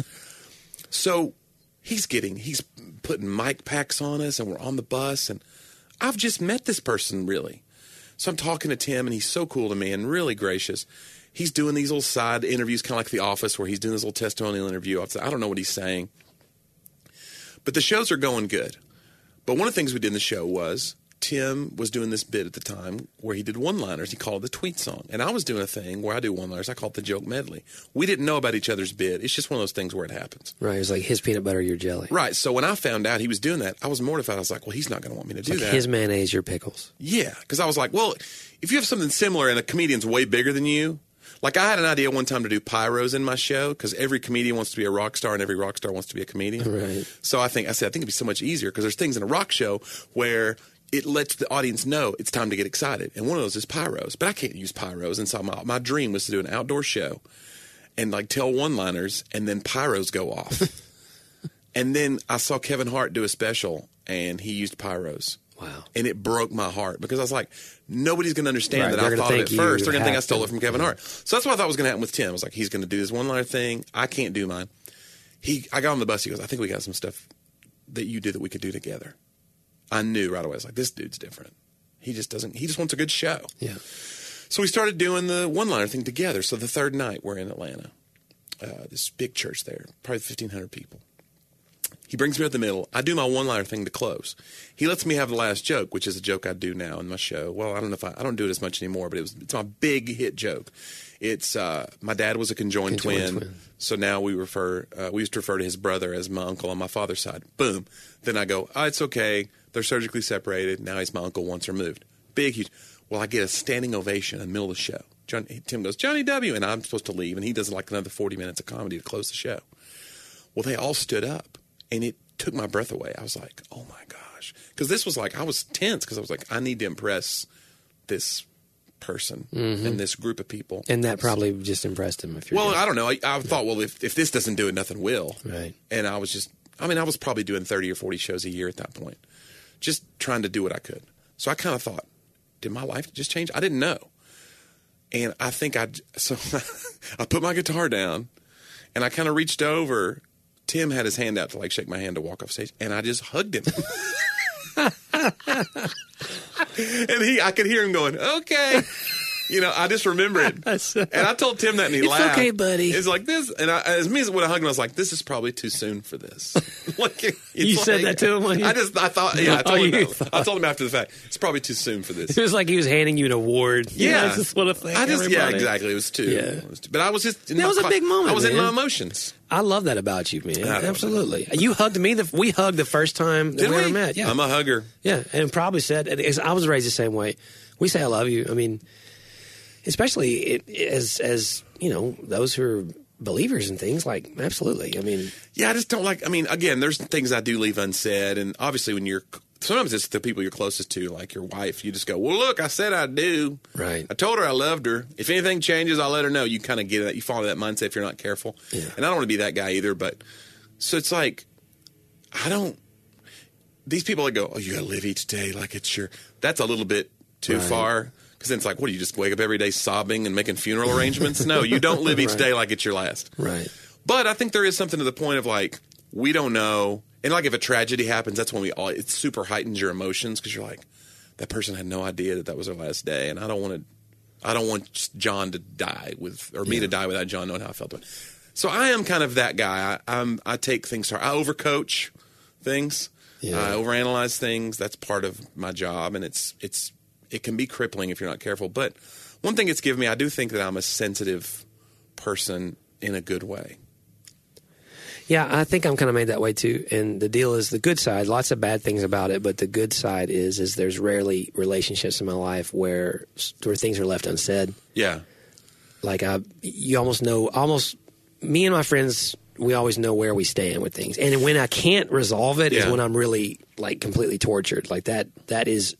[SPEAKER 2] [LAUGHS] so he's getting, he's putting mic packs on us, and we're on the bus. And I've just met this person, really. So I'm talking to Tim, and he's so cool to me and really gracious. He's doing these little side interviews, kind of like The Office, where he's doing this little testimonial interview. I don't know what he's saying. But the shows are going good. But one of the things we did in the show was Tim was doing this bit at the time where he did one liners. He called it the tweet song. And I was doing a thing where I do one liners. I call it the joke medley. We didn't know about each other's bit. It's just one of those things where it happens.
[SPEAKER 1] right. It was like his peanut butter, your jelly.
[SPEAKER 2] Right. So when I found out he was doing that, I was mortified. I was like, well, he's not going to want me to do
[SPEAKER 1] Like
[SPEAKER 2] that.
[SPEAKER 1] his mayonnaise, your pickles.
[SPEAKER 2] Yeah, because I was like, well, if you have something similar and a comedian's way bigger than you, like I had an idea one time to do pyros in my show because every comedian wants to be a rock star and every rock star wants to be a comedian.
[SPEAKER 1] Right.
[SPEAKER 2] So I think I said I think it'd be so much easier because there's things in a rock show where it lets the audience know it's time to get excited, and one of those is pyros. But I can't use pyros, and so my my dream was to do an outdoor show and like tell one-liners, and then pyros go off. [LAUGHS] and then I saw Kevin Hart do a special, and he used pyros
[SPEAKER 1] Wow.
[SPEAKER 2] and it broke my heart because I was like, nobody's going to understand
[SPEAKER 1] Right,
[SPEAKER 2] that I thought it
[SPEAKER 1] you
[SPEAKER 2] first. They're going to think I stole
[SPEAKER 1] to-
[SPEAKER 2] it from Kevin Hart. So that's what I thought was going to happen with Tim. I was like, he's going to do this one liner thing. I can't do mine. He, I got on the bus. He goes, I think we got some stuff that you did that we could do together. I knew right away. I was like, this dude's different. He just doesn't. He just wants a good show.
[SPEAKER 1] Yeah.
[SPEAKER 2] So we started doing the one liner thing together. So the third night we're in Atlanta, uh, this big church there, probably fifteen hundred people. He brings me up the middle. I do my one liner thing to close. He lets me have the last joke, which is a joke I do now in my show. Well, I don't know if I, I don't do it as much anymore, but it was it's my big hit joke. It's uh, my dad was a conjoined,
[SPEAKER 1] Conjoined
[SPEAKER 2] twin,
[SPEAKER 1] twin.
[SPEAKER 2] so now we refer uh, we used to refer to his brother as my uncle on my father's side. Boom. Then I go, oh, it's okay. They're surgically separated. Now he's my uncle once removed. Big huge. Well, I get a standing ovation in the middle of the show. John, Tim goes Johnny W, and I'm supposed to leave, and he does like another 40 minutes of comedy to close the show. Well, they all stood up, and it took my breath away. I was like, oh my gosh, because this was like I was tense because I was like, I need to impress this person mm-hmm. and this group of people.
[SPEAKER 1] And that probably just impressed him. If you're
[SPEAKER 2] Well. I don't know. I, I thought, well, if, if this doesn't do it, nothing will.
[SPEAKER 1] Right.
[SPEAKER 2] And I was just, I mean, I was probably doing 30 or 40 shows a year at that point, just trying to do what I could. So I kind of thought, did my life just change? I didn't know. And I think I, so [LAUGHS] I put my guitar down and I kind of reached over. Tim had his hand out to like shake my hand to walk off stage, and I just hugged him. [LAUGHS] and he, I could hear him going, okay. You know, I just remember it. [LAUGHS] and I told Tim that and he
[SPEAKER 1] It's
[SPEAKER 2] laughed.
[SPEAKER 1] okay, buddy.
[SPEAKER 2] It's like this. And I, as me as when I hugged him, I was like, this is probably too soon for this. [LAUGHS] like, it's
[SPEAKER 1] You said that to him when you-
[SPEAKER 2] I just, I thought, yeah, I [LAUGHS]
[SPEAKER 1] Oh,
[SPEAKER 2] told, him, that.
[SPEAKER 1] thought-
[SPEAKER 2] I told him after the fact, it's probably too soon for this.
[SPEAKER 1] It was like he was handing you an award. You
[SPEAKER 2] Yeah,
[SPEAKER 1] know, I just want to thank
[SPEAKER 2] I just, yeah, exactly. It was too.
[SPEAKER 1] Yeah.
[SPEAKER 2] was too- but I was just.
[SPEAKER 1] That was a big moment,
[SPEAKER 2] I was in my emotions.
[SPEAKER 1] I love that about you, man. Absolutely. You hugged me. The, we hugged the first time that
[SPEAKER 2] Did
[SPEAKER 1] we,
[SPEAKER 2] we?
[SPEAKER 1] ever met. Yeah.
[SPEAKER 2] I'm a hugger.
[SPEAKER 1] Yeah, and probably said, and I was raised the same way. We say "I love you." I mean, especially it, as as you know those who are believers and things like absolutely. I mean,
[SPEAKER 2] Yeah, I just don't like. I mean, again, there's things I do leave unsaid, and obviously, when you're sometimes it's the people you're closest to, like your wife. You just go, "Well, look, I said I do.
[SPEAKER 1] Right.
[SPEAKER 2] I told her I loved her. If anything changes, I'll let her know." You kind of get that. You fall into that mindset if you're not careful.
[SPEAKER 1] Yeah.
[SPEAKER 2] And I don't want to be that guy either. But so it's like, I don't. These people that go, "Oh, you got to live each day like it's your." That's a little bit too
[SPEAKER 1] Right.
[SPEAKER 2] far. Because then it's like, what do you just wake up every day sobbing and making funeral arrangements? no, you don't live [LAUGHS] each
[SPEAKER 1] Right.
[SPEAKER 2] day like it's your last.
[SPEAKER 1] right?
[SPEAKER 2] But I think there is something to the point of like we don't know, and like if a tragedy happens, that's when we all it super heightens your emotions because you're like that person had no idea that that was their last day, and I don't want to, I don't want John to die with or me to die without John knowing how I felt. About it. So I am kind of that guy. I, I'm I take things to I overcoach things.
[SPEAKER 1] Yeah.
[SPEAKER 2] I overanalyze things. That's part of my job, and it's it's it can be crippling if you're not careful. But one thing it's given me, I do think that I'm a sensitive person in a good way.
[SPEAKER 1] Yeah, I think I'm kind of made that way too. And the deal is the good side. Lots of bad things about it, but the good side is is there's rarely relationships in my life where where things are left unsaid.
[SPEAKER 2] Yeah.
[SPEAKER 1] Like I, you almost know, almost me and my friends, we always know where we stand with things. And when I can't resolve it, is
[SPEAKER 2] Yeah.
[SPEAKER 1] when I'm really like completely tortured. Like that, that is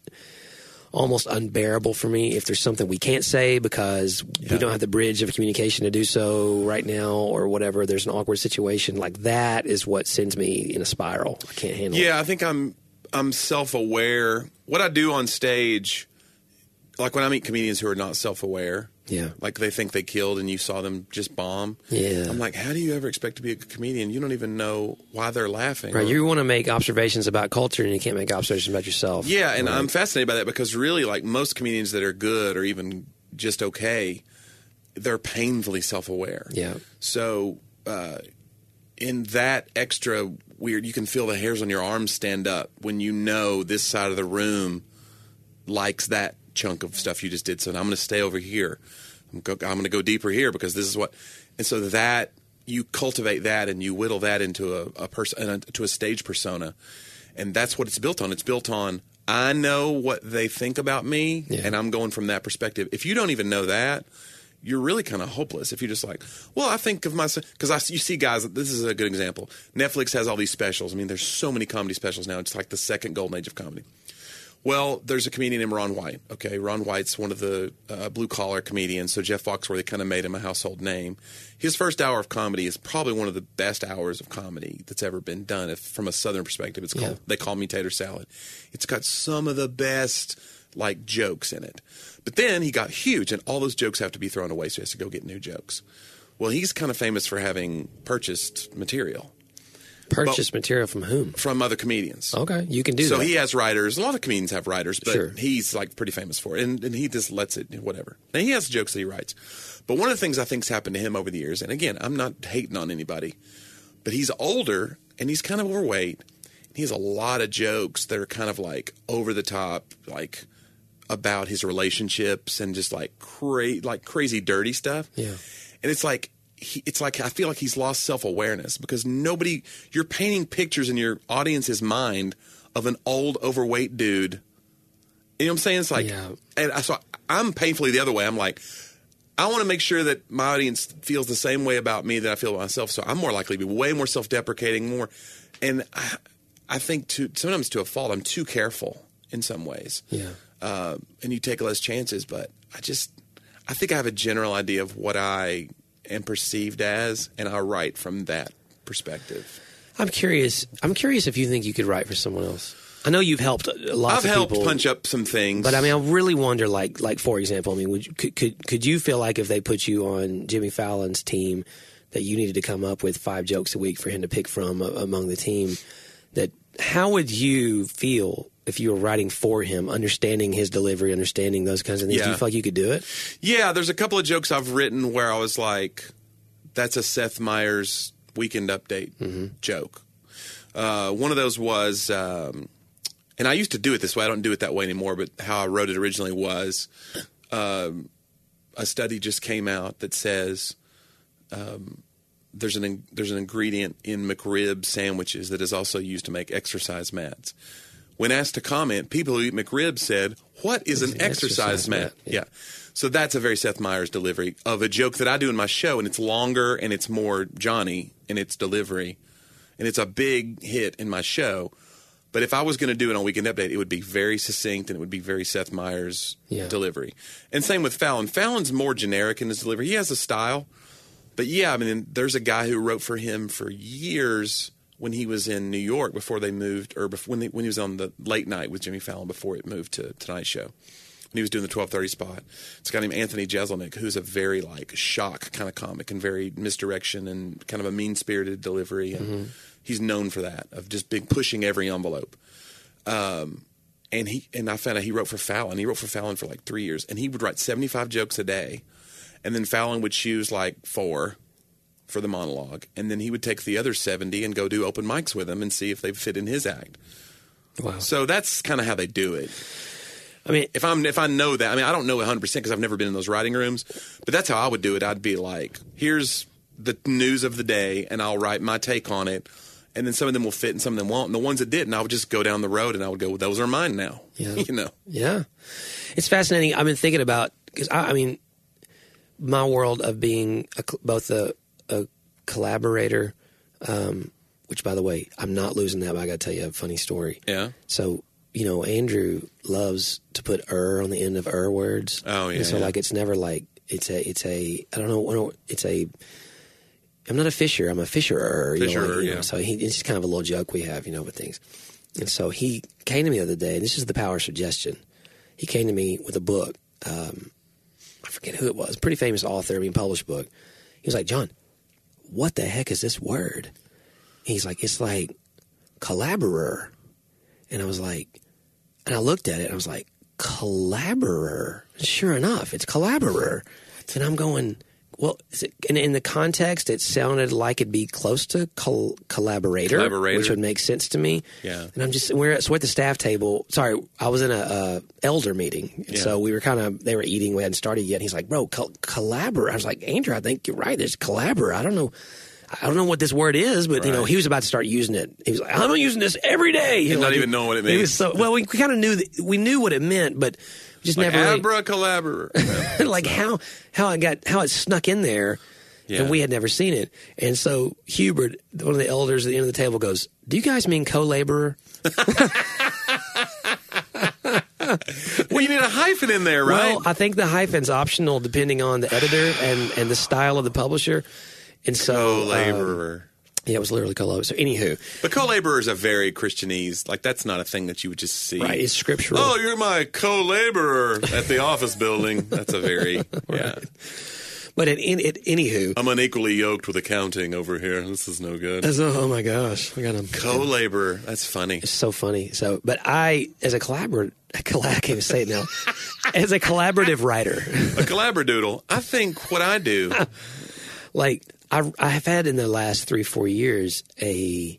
[SPEAKER 1] almost unbearable for me. If there's something we can't say because
[SPEAKER 2] Yeah.
[SPEAKER 1] we don't have the bridge of communication to do so right now, or whatever, there's an awkward situation. Like that is what sends me in a spiral. I can't handle it.
[SPEAKER 2] Yeah, I think I'm I'm self aware. What I do on stage, like when I meet comedians who are not self aware,
[SPEAKER 1] Yeah.
[SPEAKER 2] like they think they killed and you saw them just bomb.
[SPEAKER 1] Yeah.
[SPEAKER 2] I'm like, how do you ever expect to be a comedian? You don't even know why they're laughing.
[SPEAKER 1] Right,
[SPEAKER 2] or-
[SPEAKER 1] you want to make observations about culture, and you can't make observations about yourself.
[SPEAKER 2] Yeah, and
[SPEAKER 1] Right.
[SPEAKER 2] I'm fascinated by that because really, like most comedians that are good or even just okay, they're painfully self aware.
[SPEAKER 1] Yeah.
[SPEAKER 2] So, uh, in that extra weird, you can feel the hairs on your arms stand up when you know this side of the room likes that chunk of stuff you just did. So I'm going to stay over here. I'm going to go deeper here because this is what. And so that you cultivate that and you whittle that into a, a person to a stage persona, and that's what it's built on. It's built on I know what they think about me,
[SPEAKER 1] Yeah.
[SPEAKER 2] and I'm going from that perspective. If you don't even know that, you're really kind of hopeless. If you're just like, well, I think of myself because I you see guys. This is a good example. Netflix has all these specials. I mean, there's so many comedy specials now. It's like the second golden age of comedy. Well, there's a comedian named Ron White. Okay, Ron White's one of the uh, blue collar comedians. So Jeff Foxworthy kind of made him a household name. His first hour of comedy is probably one of the best hours of comedy that's ever been done. If from a southern perspective, it's called
[SPEAKER 1] Yeah.
[SPEAKER 2] they call me tater salad. It's got some of the best like jokes in it. But then he got huge, and all those jokes have to be thrown away. So he has to go get new jokes. Well, he's kind of famous for having purchased material
[SPEAKER 1] Purchase material from whom?
[SPEAKER 2] from other comedians.
[SPEAKER 1] Okay, you can do
[SPEAKER 2] so
[SPEAKER 1] that.
[SPEAKER 2] So he has writers. A lot of comedians have writers, but
[SPEAKER 1] Sure.
[SPEAKER 2] he's like pretty famous for it, and, and he just lets it whatever. Now he has jokes that he writes, but one of the things I think's happened to him over the years, and again, I'm not hating on anybody, but he's older and he's kind of overweight. He has a lot of jokes that are kind of like over the top, like about his relationships and just like cra- like crazy dirty stuff.
[SPEAKER 1] Yeah.
[SPEAKER 2] and it's like. He, it's like I feel like he's lost self awareness because nobody you're painting pictures in your audience's mind of an old overweight dude. You know what I'm saying? It's like,
[SPEAKER 1] Yeah.
[SPEAKER 2] and I, so I'm painfully the other way. I'm like, I want to make sure that my audience feels the same way about me that I feel about myself. So I'm more likely to be way more self deprecating, more, and I, I think to sometimes to a fault, I'm too careful in some ways.
[SPEAKER 1] Yeah.
[SPEAKER 2] Uh, and you take less chances, but I just, I think I have a general idea of what I am perceived as, and I write from that perspective.
[SPEAKER 1] I'm curious. I'm curious if you think you could write for someone else. I know you've helped a lot.
[SPEAKER 2] I've
[SPEAKER 1] of
[SPEAKER 2] helped
[SPEAKER 1] people,
[SPEAKER 2] punch up some things,
[SPEAKER 1] but I mean, I really wonder, like, like for example, I mean, would you, could, could could you feel like if they put you on Jimmy Fallon's team, that you needed to come up with five jokes a week for him to pick from uh, among the team? That how would you feel if you were writing for him, understanding his delivery, understanding those kinds of things? Do you feel like you could do it?
[SPEAKER 2] Yeah, there's a couple of jokes I've written where I was like, "That's a Seth Meyers Weekend Update joke." Uh, one of those was, um, and I used to do it this way. I don't do it that way anymore. But how I wrote it originally was, um, a study just came out that says um, there's an there's an ingredient in McRib sandwiches that is also used to make exercise mats. When asked to comment, people who eat McRib said, "What is an
[SPEAKER 1] an
[SPEAKER 2] exercise,
[SPEAKER 1] exercise
[SPEAKER 2] mat?"
[SPEAKER 1] mat?
[SPEAKER 2] Yeah. So that's a very Seth Meyers delivery of a joke that I do in my show, and it's longer and it's more Johnny in its delivery, and it's a big hit in my show. But if I was going to do it on Weekend Update, it would be very succinct and it would be very Seth Meyers
[SPEAKER 1] Yeah.
[SPEAKER 2] delivery. And same with Fallon. Fallon's more generic in his delivery. He has a style, but yeah, I mean, there's a guy who wrote for him for years when he was in New York before they moved, or before, when, they, when he was on the late night with Jimmy Fallon before it moved to Tonight Show. When he was doing the 1230 spot, it's a guy named Anthony Jeselnik, who's a very like shock kind of comic and very misdirection and kind of a mean spirited delivery. And he's known for that of just being pushing every envelope Um, and he and I found out he wrote for Fallon. He wrote for Fallon for like three years, and he would write seventy five jokes a day, and then Fallon would choose like four for the monologue, and then he would take the other seventy and go do open mics with him and see if they fit in his act.
[SPEAKER 1] Wow.
[SPEAKER 2] So that's kind of how they do it.
[SPEAKER 1] I mean,
[SPEAKER 2] If I'm if I know that, I mean I don't know one hundred percent because I've never been in those writing rooms, but that's how I would do it. I'd be like, here's the news of the day, and I'll write my take on it. And then some of them will fit and some of them won't. And the ones that didn't, I would just go down the road and I would go, those are mine now.
[SPEAKER 1] Yeah. [LAUGHS]
[SPEAKER 2] you know.
[SPEAKER 1] Yeah, it's fascinating. I've been thinking about because I, I mean, my world of being a, both a, a collaborator, um, which by the way, I'm not losing that. But I got to tell you a funny story.
[SPEAKER 2] Yeah.
[SPEAKER 1] So you know, Andrew loves to put "er" on the end of "er" words.
[SPEAKER 2] Oh, yeah,
[SPEAKER 1] And so
[SPEAKER 2] yeah.
[SPEAKER 1] like it's never like it's a it's a I don't know I don't- it's a. I'm not a fisher. I'm a fisherer. You know, like, you know,
[SPEAKER 2] yeah.
[SPEAKER 1] So he, it's just kind of a little joke we have, you know, with things. And so he came to me the other day, and this is the power of suggestion. He came to me with a book. Um, I forget who it was, pretty famous author, being published book. He was like, John, what the heck is this word? He's like, it's like collaborer. And I was like, and I looked at it and I was like, collaborer. Sure enough, it's collaborer. And I'm going, well, and in the context, it sounded like it'd be close to col- collaborator,
[SPEAKER 2] Collaborator.
[SPEAKER 1] which would make sense to me.
[SPEAKER 2] Yeah.
[SPEAKER 1] And I'm just, we're at, so we're at the staff table. Sorry, I was in a, uh elder meeting.
[SPEAKER 2] Yeah.
[SPEAKER 1] So we were kind of, they were eating. We hadn't started yet. He's like, bro, col- collaborator. I was like, Andrew, I think you're right. There's collaborator. I don't know. I don't know what this word is, but you know, he was about to start using it. He was like, "I'm using this every day."
[SPEAKER 2] And not
[SPEAKER 1] like,
[SPEAKER 2] even knowing what it
[SPEAKER 1] he was
[SPEAKER 2] means.
[SPEAKER 1] so well, we kind of knew that, we knew what it meant, but we just
[SPEAKER 2] Like
[SPEAKER 1] never really,
[SPEAKER 2] collaborator. [LAUGHS]
[SPEAKER 1] like how how it got how it snuck in there,
[SPEAKER 2] Yeah.
[SPEAKER 1] and we had never seen it. And so Hubert, one of the elders at the end of the table, goes, "Do you guys mean co-laborer?" [LAUGHS]
[SPEAKER 2] well, you need a hyphen in there, right?
[SPEAKER 1] Well, I think the hyphen's optional depending on the editor and and the style of the publisher. And so, uh,
[SPEAKER 2] co-laborer.
[SPEAKER 1] Yeah, it was literally co-laborer. So, anywho,
[SPEAKER 2] but co-laborer is a very Christianese. Like that's not a thing that you would just see.
[SPEAKER 1] right, it's scriptural.
[SPEAKER 2] Oh, you're my co-laborer at the office building. That's a very [LAUGHS] yeah.
[SPEAKER 1] But at, in, at anywho,
[SPEAKER 2] I'm unequally yoked with accounting over here. This is no good.
[SPEAKER 1] Oh my gosh, I got a
[SPEAKER 2] Co-laborer. That's funny.
[SPEAKER 1] It's so funny. So, but I, as a collaborator, I can't even say it now. [LAUGHS] as a collaborative writer,
[SPEAKER 2] A collaboradoodle. I think what I do. [LAUGHS]
[SPEAKER 1] like I, I have had in the last three, four years a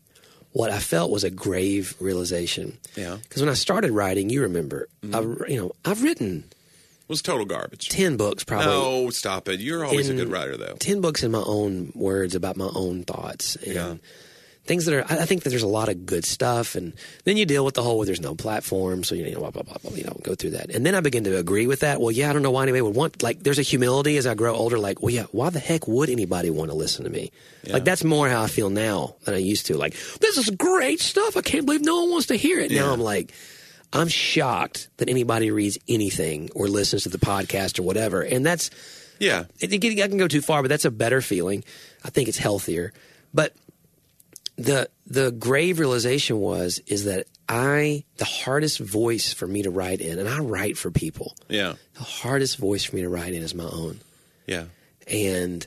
[SPEAKER 1] what I felt was a grave realization.
[SPEAKER 2] Yeah.
[SPEAKER 1] Because when I started writing, you remember, mm-hmm. I, you know, I've written
[SPEAKER 2] was total garbage.
[SPEAKER 1] ten books, probably.
[SPEAKER 2] No, stop it. You're always
[SPEAKER 1] in-
[SPEAKER 2] a good writer, though.
[SPEAKER 1] 10 books in my own words about my own thoughts and
[SPEAKER 2] Yeah.
[SPEAKER 1] Things that are I think that there's a lot of good stuff and then you deal with the whole well, there's no platform so you know blah blah blah, blah you know go through that. And then I begin to agree with that. Well yeah I don't know why anybody would want like there's a humility as I grow older like well yeah why the heck would anybody want to listen to me? Like that's more how I feel now than I used to. Like this is great stuff. I can't believe no one wants to hear it. Now I'm like I'm shocked that anybody reads anything or listens to the podcast or whatever. And that's
[SPEAKER 2] Yeah.
[SPEAKER 1] it, it I can go too far, but that's a better feeling. I think it's healthier. But the the grave realization was is that I the hardest voice for me to write in, and I write for people.
[SPEAKER 2] Yeah.
[SPEAKER 1] The hardest voice for me to write in is my own,
[SPEAKER 2] Yeah.
[SPEAKER 1] and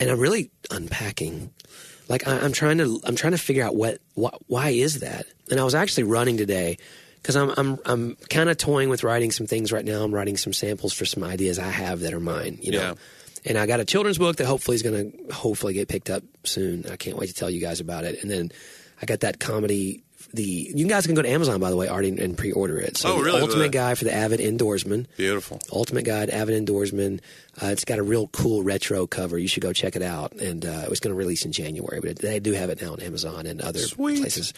[SPEAKER 1] and I'm really unpacking. Like I, I'm trying to I'm trying to figure out what, what why is that. And I was actually running today because I'm I'm I'm kind of toying with writing some things right now. I'm writing some samples for some ideas I have that are mine. You know.
[SPEAKER 2] Yeah.
[SPEAKER 1] And I got a children's book that hopefully is going to hopefully get picked up soon. I can't wait to tell you guys about it. And then I got that comedy. The you guys can go to Amazon by the way, already and pre-order it. So
[SPEAKER 2] Oh,
[SPEAKER 1] the
[SPEAKER 2] really?
[SPEAKER 1] Ultimate
[SPEAKER 2] The-
[SPEAKER 1] Guide for the avid indoorsman.
[SPEAKER 2] Beautiful.
[SPEAKER 1] Ultimate Guide, Avid Indoorsman. Uh, it's got a real cool retro cover. You should go check it out. And uh, it was going to release in January, but it, they do have it now on Amazon and other
[SPEAKER 2] Sweet.
[SPEAKER 1] places.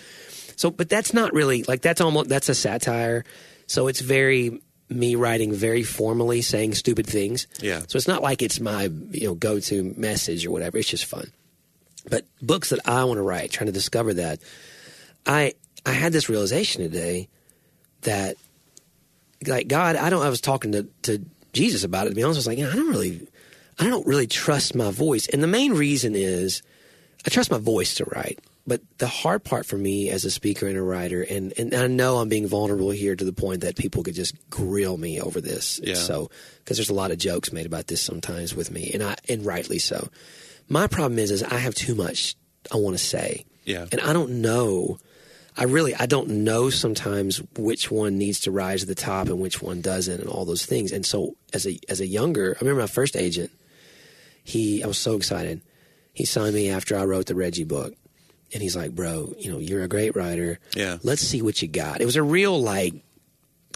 [SPEAKER 1] So, but that's not really like that's almost that's a satire. So it's very me writing very formally, saying stupid things.
[SPEAKER 2] Yeah.
[SPEAKER 1] So it's not like it's my you know go to message or whatever. It's just fun. But books that I want to write, trying to discover that, I I had this realization today that like God, I don't. I was talking to to Jesus about it. To be honest, I was like, you know, I don't really, I don't really trust my voice, and the main reason is I trust my voice to write. But the hard part for me as a speaker and a writer, and, and I know I'm being vulnerable here to the point that people could just grill me over this.
[SPEAKER 2] Yeah.
[SPEAKER 1] So, because there's a lot of jokes made about this sometimes with me, and I and rightly so. My problem is, is I have too much I want to say,
[SPEAKER 2] Yeah.
[SPEAKER 1] and I don't know. I really I don't know sometimes which one needs to rise to the top and which one doesn't, and all those things. And so as a as a younger, I remember my first agent. He I was so excited. He signed me after I wrote the Reggie book, and he's like, "Bro, you know you're a great writer.
[SPEAKER 2] Yeah.
[SPEAKER 1] let's see what you got." It was a real like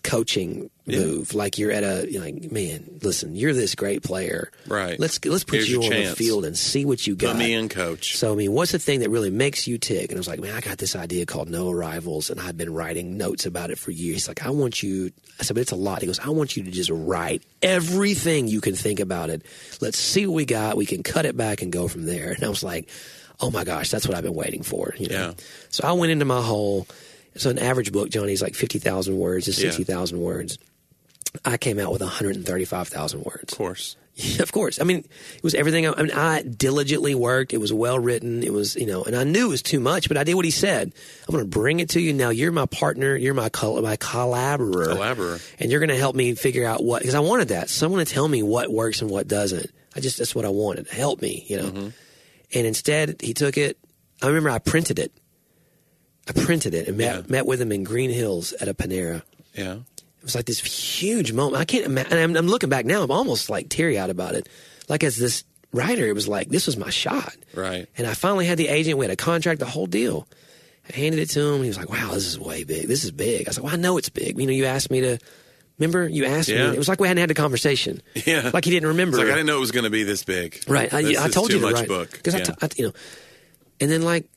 [SPEAKER 1] coaching
[SPEAKER 2] Yeah.
[SPEAKER 1] move. Like you're at a you're like, man, listen, you're this great player.
[SPEAKER 2] Right.
[SPEAKER 1] Let's let's put
[SPEAKER 2] Here's
[SPEAKER 1] you on the field and see what you got.
[SPEAKER 2] Put me in, coach.
[SPEAKER 1] So I mean, what's the thing that really makes you tick? And I was like, man, I got this idea called No Arrivals, and I've been writing notes about it for years. He's like, I want you. I said, but it's a lot. He goes, I want you to just write everything you can think about it. Let's see what we got. We can cut it back and go from there. And I was like, oh my gosh, that's what I've been waiting for. You know?
[SPEAKER 2] Yeah.
[SPEAKER 1] So I went into my hole. So an average book, Johnny's like fifty thousand words to
[SPEAKER 2] Yeah.
[SPEAKER 1] sixty thousand words. I came out with one hundred and thirty-five thousand words.
[SPEAKER 2] Of course.
[SPEAKER 1] Yeah, [LAUGHS] of course. I mean, it was everything. I, I mean, I diligently worked. It was well written. It was, you know, and I knew it was too much, but I did what he said. I'm going to bring it to you. Now you're my partner. You're my col- my collaborator.
[SPEAKER 2] Collaborator.
[SPEAKER 1] And you're going to help me figure out what because I wanted that someone to tell me what works and what doesn't. I just that's what I wanted. Help me, you know.
[SPEAKER 2] Mm-hmm.
[SPEAKER 1] And instead, he took it. I remember I printed it. I printed it and met
[SPEAKER 2] Yeah.
[SPEAKER 1] met with him in Green Hills at a Panera.
[SPEAKER 2] Yeah.
[SPEAKER 1] It was like this huge moment. I can't imagine. I'm, I'm looking back now. I'm almost like teary eyed about it. Like as this writer, it was like this was my shot.
[SPEAKER 2] Right.
[SPEAKER 1] And I finally had the agent. We had a contract, the whole deal. I handed it to him. He was like, "Wow, this is way big. This is big." I was like, "Well, I know it's big. You know, you asked me to." Remember, you asked
[SPEAKER 2] Yeah.
[SPEAKER 1] me. It was like we hadn't had a conversation.
[SPEAKER 2] Yeah.
[SPEAKER 1] Like he didn't remember.
[SPEAKER 2] It's like I didn't know it was going to be this big.
[SPEAKER 1] Right. I, I told you to
[SPEAKER 2] much
[SPEAKER 1] write
[SPEAKER 2] book.
[SPEAKER 1] because
[SPEAKER 2] yeah.
[SPEAKER 1] I, t- I, you know, and then like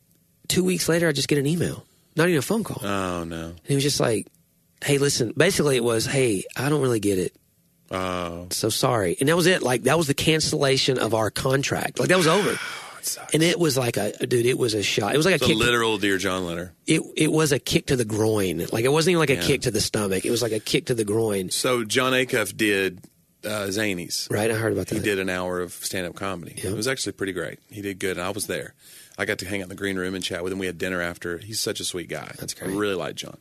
[SPEAKER 1] two weeks later, I just get an email, not even a phone call.
[SPEAKER 2] oh no.
[SPEAKER 1] And he was just like, "Hey, listen." Basically, it was, "Hey, I don't really get it.
[SPEAKER 2] Oh,
[SPEAKER 1] So sorry." And that was it. Like that was the cancellation of our contract. Like that was over. And it was like a dude. It was a shot. It was like
[SPEAKER 2] It's
[SPEAKER 1] a
[SPEAKER 2] a literal Dear John letter.
[SPEAKER 1] it it was a kick to the groin. Like it wasn't even like a
[SPEAKER 2] Yeah.
[SPEAKER 1] kick to the stomach. It was like a kick to the groin.
[SPEAKER 2] So Jon Acuff did uh, Zanies.
[SPEAKER 1] Right? I heard about that.
[SPEAKER 2] He did an hour of stand up comedy.
[SPEAKER 1] Yeah.
[SPEAKER 2] It was actually pretty great. He did good. and I was there. I got to hang out in the green room and chat with him. We had dinner after. He's such a sweet guy.
[SPEAKER 1] That's great.
[SPEAKER 2] I really like John.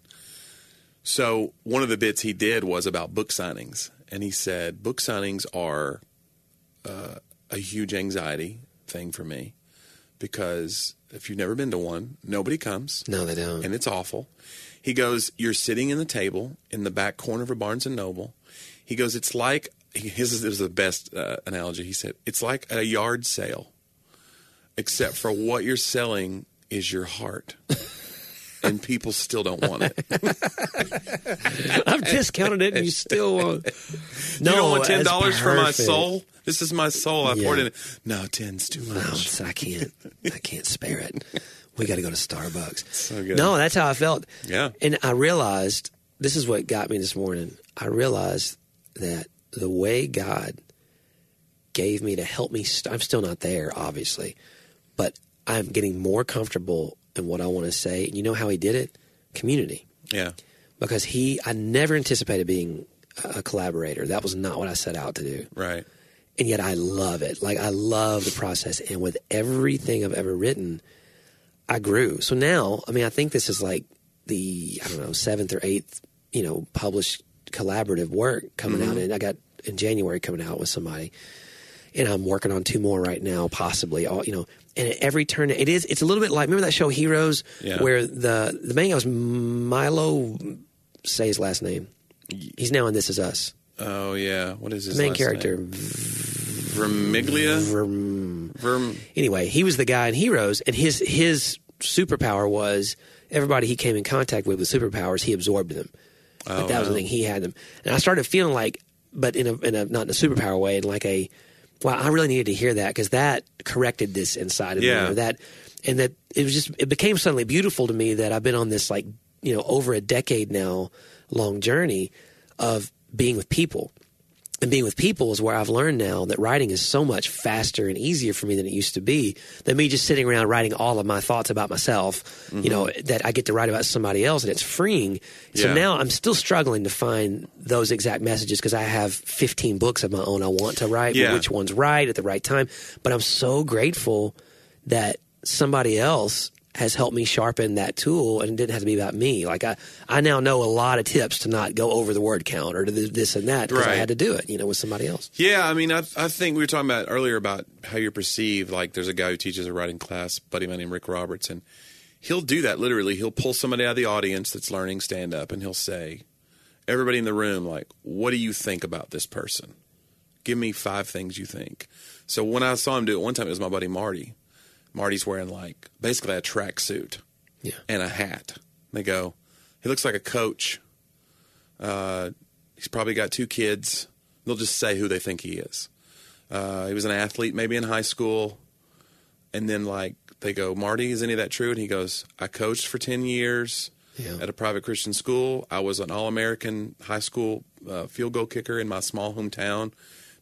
[SPEAKER 2] So one of the bits he did was about book signings, and he said book signings are uh, a huge anxiety thing for me because if you've never been to one, nobody comes
[SPEAKER 1] No, they don't.
[SPEAKER 2] and it's awful. He goes, "You're sitting in the table in the back corner of a Barnes and Noble." He goes, "It's like his is- is the best uh, analogy." He said, "It's like a yard sale, except for what you're selling is your heart." [LAUGHS] And people still don't want it. [LAUGHS]
[SPEAKER 1] I've discounted it, and you still want. No,
[SPEAKER 2] you don't want ten dollars for my soul. This is my soul. I poured
[SPEAKER 1] Yeah.
[SPEAKER 2] it in. No, ten's too much.
[SPEAKER 1] it's- I can't. I can't spare it. [LAUGHS] We got to go to Starbucks.
[SPEAKER 2] So good.
[SPEAKER 1] No, that's how I felt.
[SPEAKER 2] Yeah.
[SPEAKER 1] And I realized this is what got me this morning. I realized that the way God gave me to help me, st- I'm still not there, obviously, but I'm getting more comfortable in what I want to say. And you know how He did it? Community.
[SPEAKER 2] Yeah,
[SPEAKER 1] Because He, I never anticipated being a a collaborator. That was not what I set out to do
[SPEAKER 2] right.
[SPEAKER 1] and yet I love it. Like I love the process, and with everything I've ever written, I grew. So now, I mean, I think this is like the I don't know seventh or eighth, you know, published collaborative work coming out, mm-hmm. and I got in January coming out with somebody, and I'm working on two more right now, possibly. All you know, and at every turn, it is. It's a little bit like remember that show Heroes,
[SPEAKER 2] Yeah.
[SPEAKER 1] where the the main guy was Milo. say his last name. He's now in This Is Us.
[SPEAKER 2] Oh yeah, what is his
[SPEAKER 1] Main
[SPEAKER 2] last
[SPEAKER 1] character.
[SPEAKER 2] name? Vermiglia.
[SPEAKER 1] Verm-
[SPEAKER 2] Verm.
[SPEAKER 1] anyway, he was the guy in Heroes, and his his superpower was everybody he came in contact with with superpowers, he absorbed them.
[SPEAKER 2] Oh,
[SPEAKER 1] Like that was the thing he had them, and I started feeling like, but in a, in a not in a superpower way, in like a, wow, I really needed to hear that because that corrected this inside of
[SPEAKER 2] Yeah.
[SPEAKER 1] me, that, and that it was just it became suddenly beautiful to me that I've been on this like you know over a decade now long journey of being with people and being with people is where I've learned now that writing is so much faster and easier for me than it used to be. Than me just sitting around writing all of my thoughts about myself. You mm-hmm. know that I get to write about somebody else, and it's freeing. So
[SPEAKER 2] Yeah.
[SPEAKER 1] now I'm still struggling to find those exact messages because I have 15 books of my own I want to write.
[SPEAKER 2] Yeah.
[SPEAKER 1] which one's right at the right time? But I'm so grateful that somebody else has helped me sharpen that tool and it didn't have to be about me. Like I, I now know a lot of tips to not go over the word count or to this and that because I had to do it, you know, with somebody else.
[SPEAKER 2] Yeah, I mean, I, I think we were talking about earlier about how you're perceived. Like, there's a guy who teaches a writing class, buddy of mine named Rick Roberts, and he'll do that literally. He'll pull somebody out of the audience that's learning stand up, and he'll say, "Everybody in the room, like, what do you think about this person? Give me five things you think." So when I saw him do it one time, it was my buddy Marty. Marty's wearing like basically a tracksuit
[SPEAKER 1] Yeah.
[SPEAKER 2] and a hat. They go, he looks like a coach. Uh, he's probably got two kids. They'll just say who they think he is. Uh, he was an athlete, maybe in high school, and then like they go, Marty, is any of that true? And he goes, I coached for ten years
[SPEAKER 1] Yeah.
[SPEAKER 2] at a private Christian school. I was an All-American high school uh, field goal kicker in my small hometown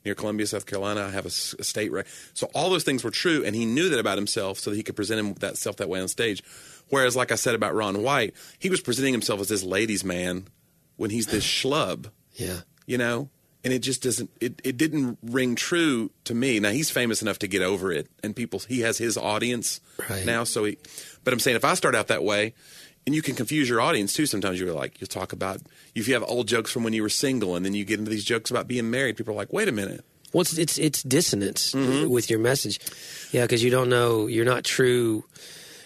[SPEAKER 2] near Columbia, South Carolina. I have a state record. So all those things were true, and he knew that about himself, so that he could present him that self that way on stage. Whereas, like I said about Ron White, he was presenting himself as this ladies' man when he's this [SIGHS] schlub
[SPEAKER 1] Yeah.
[SPEAKER 2] you know and it just doesn't it, it didn't ring true to me now he's famous enough to get over it and people he has his audience
[SPEAKER 1] Right.
[SPEAKER 2] now so he but i'm saying if i start out that way and you can confuse your audience too sometimes you're like you'll talk about if you have old jokes from when you were single and then you get into these jokes about being married people are like wait a minute
[SPEAKER 1] Well, it's it's, it's dissonance
[SPEAKER 2] Mm-hmm.
[SPEAKER 1] with your message. Yeah, because you don't know, you're not true.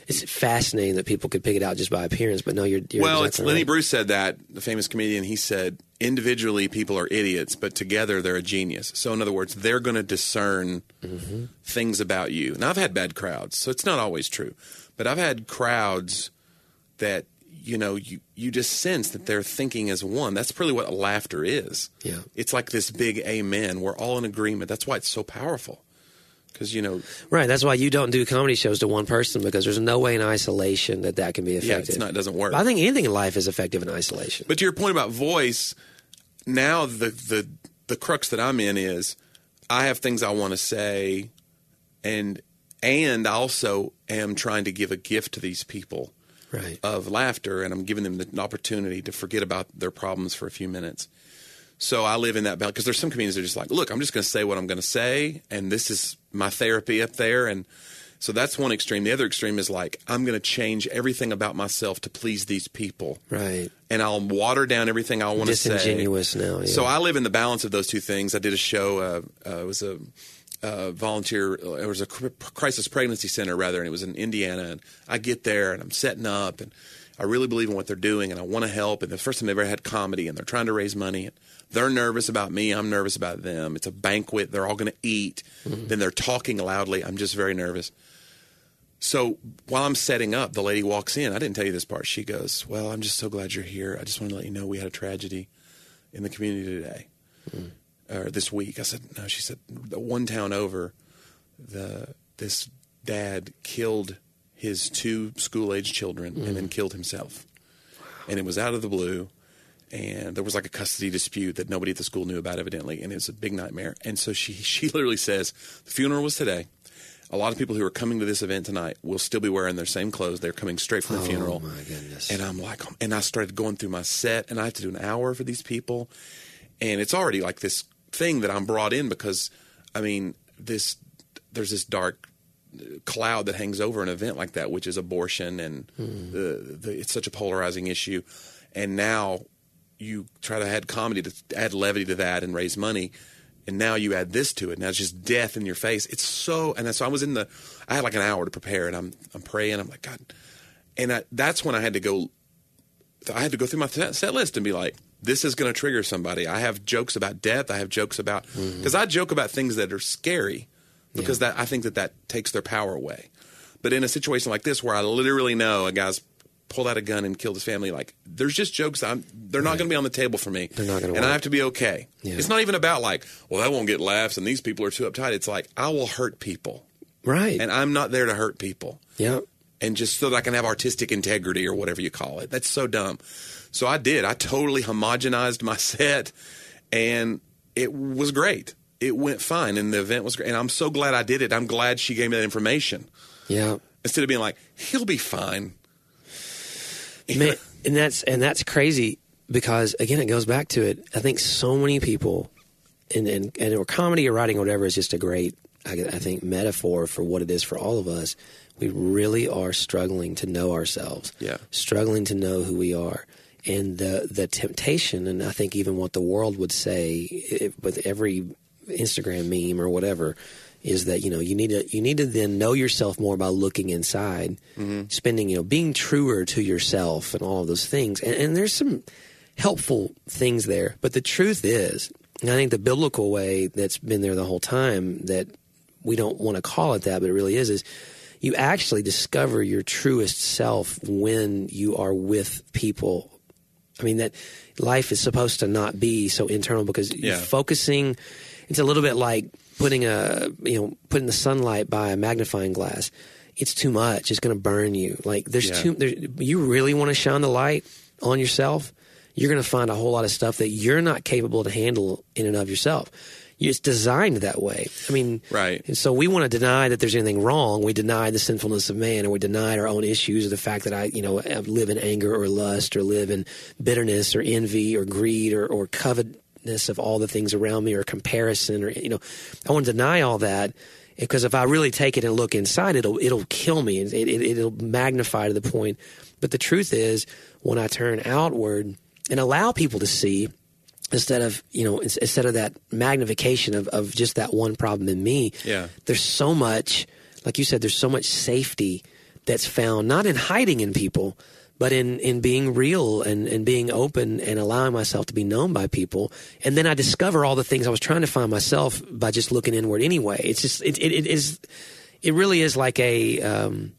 [SPEAKER 1] It's fascinating that people could pick it out just by appearance, but no, you're, you're
[SPEAKER 2] well
[SPEAKER 1] exactly
[SPEAKER 2] it's lenny
[SPEAKER 1] right.
[SPEAKER 2] bruce said that the famous comedian he said individually people are idiots but together they're a genius so in other words they're going to discern
[SPEAKER 1] Mm-hmm.
[SPEAKER 2] things about you now i've had bad crowds so it's not always true but i've had crowds that you know you you just sense that they're thinking as one that's really what laughter is
[SPEAKER 1] Yeah.
[SPEAKER 2] it's like this big amen we're all in agreement that's why it's so powerful because you know
[SPEAKER 1] Right. That's why you don't do comedy shows to one person because there's no way in isolation that that can be
[SPEAKER 2] yeah
[SPEAKER 1] effective.
[SPEAKER 2] it's not it doesn't work
[SPEAKER 1] I think anything in life is effective in isolation.
[SPEAKER 2] But to your point about voice, now the the the crux that I'm in is I have things I want to say, and and I also am trying to give a gift to these people
[SPEAKER 1] Right.
[SPEAKER 2] of laughter, and I'm giving them the opportunity to forget about their problems for a few minutes. So I live in that balance because there's some comedians that are just like, look, I'm just going to say what I'm going to say, and this is my therapy up there, and so that's one extreme. The other extreme is like, I'm going to change everything about myself to please these people
[SPEAKER 1] right.
[SPEAKER 2] and I'll water down everything I want to say.
[SPEAKER 1] Disingenuous now. Yeah.
[SPEAKER 2] So I live in the balance of those two things. I did a show. Uh, uh, it was a uh, volunteer. It was a crisis pregnancy center rather, and it was in Indiana. And I get there and I'm setting up, and I really believe in what they're doing, and I want to help. And the first time they've ever had comedy, and they're trying to raise money. And they're nervous about me. I'm nervous about them. It's a banquet. They're all going to eat. Then they're talking loudly. I'm just very nervous. So while I'm setting up, the lady walks in. I didn't tell you this part. She goes, "Well, I'm just so glad you're here. I just want to let you know we had a tragedy in the community today, or this week." I said, "No." She said, "The "One town over, the this dad killed his two school age children and then mm. killed himself, and it was out of the blue." And there was like a custody dispute that nobody at the school knew about, evidently, and it was a big nightmare. And so she [LAUGHS] she literally says, "The funeral was today." A lot of people who are coming to this event tonight will still be wearing their same clothes. They're coming straight from the
[SPEAKER 1] oh
[SPEAKER 2] funeral.
[SPEAKER 1] my goodness.
[SPEAKER 2] And I'm like, oh, and I started going through my set, and I have to do an hour for these people, and it's already like this thing that I'm brought in because, I mean, this there's this dark cloud that hangs over an event like that, which is abortion, and hmm. the, the, it's such a polarizing issue, and now you try to add comedy to add levity to that and raise money. And now you add this to it. Now it's just death in your face. It's so, and so I was in the, I had like an hour to prepare, and I'm I'm praying. I'm like God, and I, that's when I had to go I had to go through my set list and be like, this is going to trigger somebody. I have jokes about death. I have jokes about mm-hmm. because I joke about things that are scary because that I think that that takes their power away. But in a situation like this where I literally know a guy's pulled out a gun and killed his family, like there's just jokes I'm they're not going to be on the table for me.
[SPEAKER 1] They're not gonna
[SPEAKER 2] and I have to be okay.
[SPEAKER 1] Yeah.
[SPEAKER 2] It's not even about like, well, that won't get laughs and these people are too uptight. It's like I will hurt people,
[SPEAKER 1] Right.
[SPEAKER 2] and I'm not there to hurt people
[SPEAKER 1] yeah.
[SPEAKER 2] And just so that I can have artistic integrity or whatever you call it. That's so dumb. So I did. I totally homogenized my [LAUGHS] set, and it was great. It went fine, and the event was great. And I'm so glad I did it. I'm glad she gave me that information
[SPEAKER 1] Yeah.
[SPEAKER 2] instead of being like, "He'll be fine."
[SPEAKER 1] Man, and that's and that's crazy because again, it goes back to it. I think so many people, and and, and or comedy or writing or whatever is just a great, I, I think, metaphor for what it is for all of us. We really are struggling to know ourselves.
[SPEAKER 2] Yeah.
[SPEAKER 1] struggling to know who we are. And the the temptation, and I think even what the world would say if, with every Instagram meme or whatever, is that you know you need to you need to then know yourself more by looking inside, mm-hmm. spending you know being truer to yourself and all of those things. And, and there's some helpful things there, but the truth is, and I think the biblical way that's been there the whole time that we don't want to call it that, but it really is is you actually discover your truest self when you are with people. I mean that life is supposed to not be so internal because
[SPEAKER 2] Yeah.
[SPEAKER 1] you're focusing. It's a little bit like putting a you know putting the sunlight by a magnifying glass. It's too much. It's going to burn you. Like there's
[SPEAKER 2] Yeah.
[SPEAKER 1] too. There, you really want to shine the light on yourself. You're going to find a whole lot of stuff that you're not capable to handle in and of yourself. It's designed that way. I mean,
[SPEAKER 2] Right.
[SPEAKER 1] and so we want to deny that there's anything wrong. We deny the sinfulness of man, or we deny our own issues, or the fact that I, you know, live in anger or lust, or live in bitterness, or envy, or greed, or, or covetousness of all the things around me, or comparison, or you know, I want to deny all that because if I really take it and look inside, it'll it'll kill me. It, it, it'll magnify to the point. But the truth is, when I turn outward and allow people to see instead of you know instead of that magnification of, of just that one problem in me
[SPEAKER 2] Yeah.
[SPEAKER 1] there's so much like you said there's so much safety that's found not in hiding in people but in, in being real and, and being open and allowing myself to be known by people and then i discover all the things i was trying to find myself by just looking inward anyway it's just it, it, it is it really is like a um,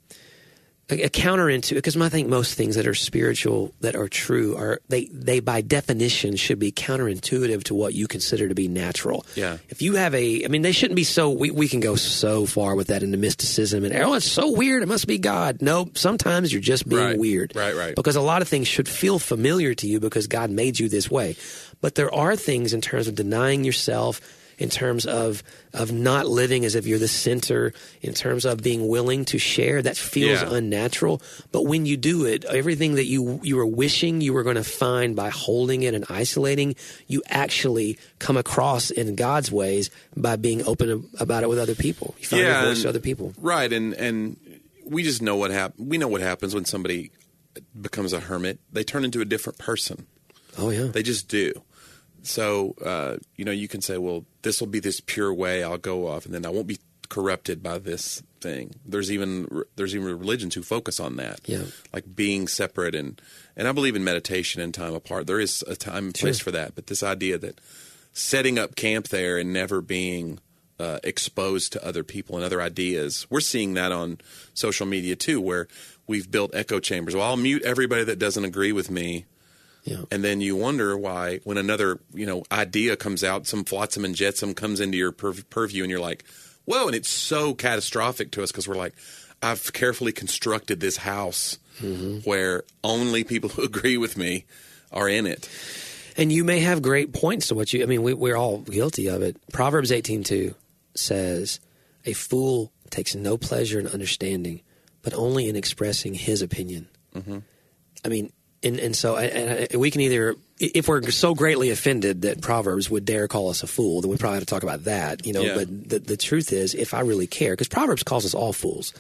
[SPEAKER 1] a, a counterintuitive because I think most things that are spiritual that are true are they they by definition should be counterintuitive to what you consider to be natural.
[SPEAKER 2] Yeah.
[SPEAKER 1] If you have a, I mean, they shouldn't be so. We we can go so far with that into mysticism and oh, it's so weird. It must be God. No, sometimes you're just being
[SPEAKER 2] Right.
[SPEAKER 1] weird.
[SPEAKER 2] Right, right.
[SPEAKER 1] Because a lot of things should feel familiar to you because God made you this way. But there are things in terms of denying yourself in terms of of not living as if you're the center, in terms of being willing to share. That feels
[SPEAKER 2] Yeah.
[SPEAKER 1] unnatural. But when you do it, everything that you you were wishing you were going to find by holding it and isolating, you actually come across in God's ways by being open about it with other people. You find your voice
[SPEAKER 2] and-
[SPEAKER 1] to other people.
[SPEAKER 2] Right, and and we just know what hap- We know what happens when somebody becomes a hermit. They turn into a different person.
[SPEAKER 1] Oh yeah.
[SPEAKER 2] They just do. So uh, you know, you can say, "Well, this will be this pure way. I'll go off, and then I won't be corrupted by this thing." There's even there's even religions who focus on that,
[SPEAKER 1] Yeah.
[SPEAKER 2] like being separate and and I believe in meditation and time apart. There is a time and place
[SPEAKER 1] Sure.
[SPEAKER 2] for that, but this idea that setting up camp there and never being uh, exposed to other people and other ideas. We're seeing that on social media too, where we've built echo chambers. Well, I'll mute everybody that doesn't agree with me
[SPEAKER 1] yeah.
[SPEAKER 2] and then you wonder why when another you know idea comes out some flotsam and jetsam comes into your pur- purview and you're like whoa and it's so catastrophic to us because we're like i've carefully constructed this house where only people who [LAUGHS] agree with me are in it
[SPEAKER 1] And you may have great points to what you. I mean, we, we're all guilty of it. Proverbs eighteen two says, "A fool takes no pleasure in understanding, but only in expressing his opinion." Mm-hmm. I mean, and and so and, and we can either, if we're so greatly offended that Proverbs would dare call us a fool, then we probably have to talk about that. You know,
[SPEAKER 2] Yeah.
[SPEAKER 1] but the the truth is, if I really care, because Proverbs calls us all fools.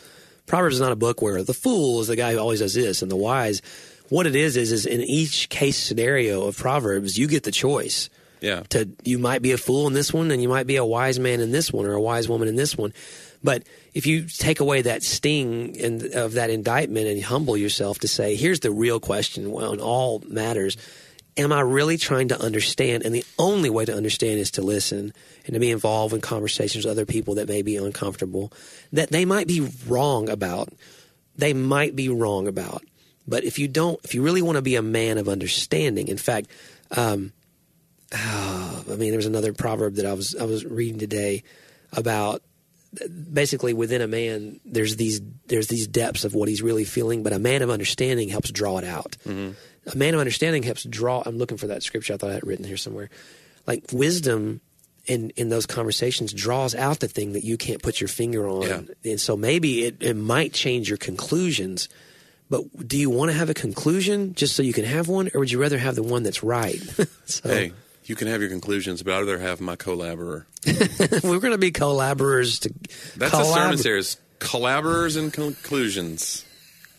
[SPEAKER 1] Proverbs is not a book where the fool is the guy who always does this, and the wise. What it is is is in each case scenario of Proverbs, you get the choice.
[SPEAKER 2] yeah
[SPEAKER 1] To you might be a fool in this one, and you might be a wise man in this one, or a wise woman in this one. But if you take away that sting and of that indictment and humble yourself to say, here's the real question on all matters. Am I really trying to understand? And the only way to understand is to listen and to be involved in conversations with other people that may be uncomfortable, that they might be wrong about. They might be wrong about. But if you don't, if you really want to be a man of understanding, in fact, um, oh, [SIGHS] I mean, there was another proverb that I was I was reading today about basically within a man there's these there's these depths of what he's really feeling, but a man of understanding helps draw it out.
[SPEAKER 2] Mm-hmm.
[SPEAKER 1] A man of understanding helps draw. I'm looking for that scripture. I thought I had it written here somewhere. Like wisdom in in those conversations draws out the thing that you can't put your finger on,
[SPEAKER 2] Yeah.
[SPEAKER 1] and so maybe it, it might change your conclusions. But do you want to have a conclusion just so you can have one, or would you rather have the one that's right? [LAUGHS] so
[SPEAKER 2] Hey, you can have your conclusions, but I'd rather have my collaborator. [LAUGHS]
[SPEAKER 1] we're going to be collaborators to
[SPEAKER 2] That's a sermon series. Collaborators and conclusions.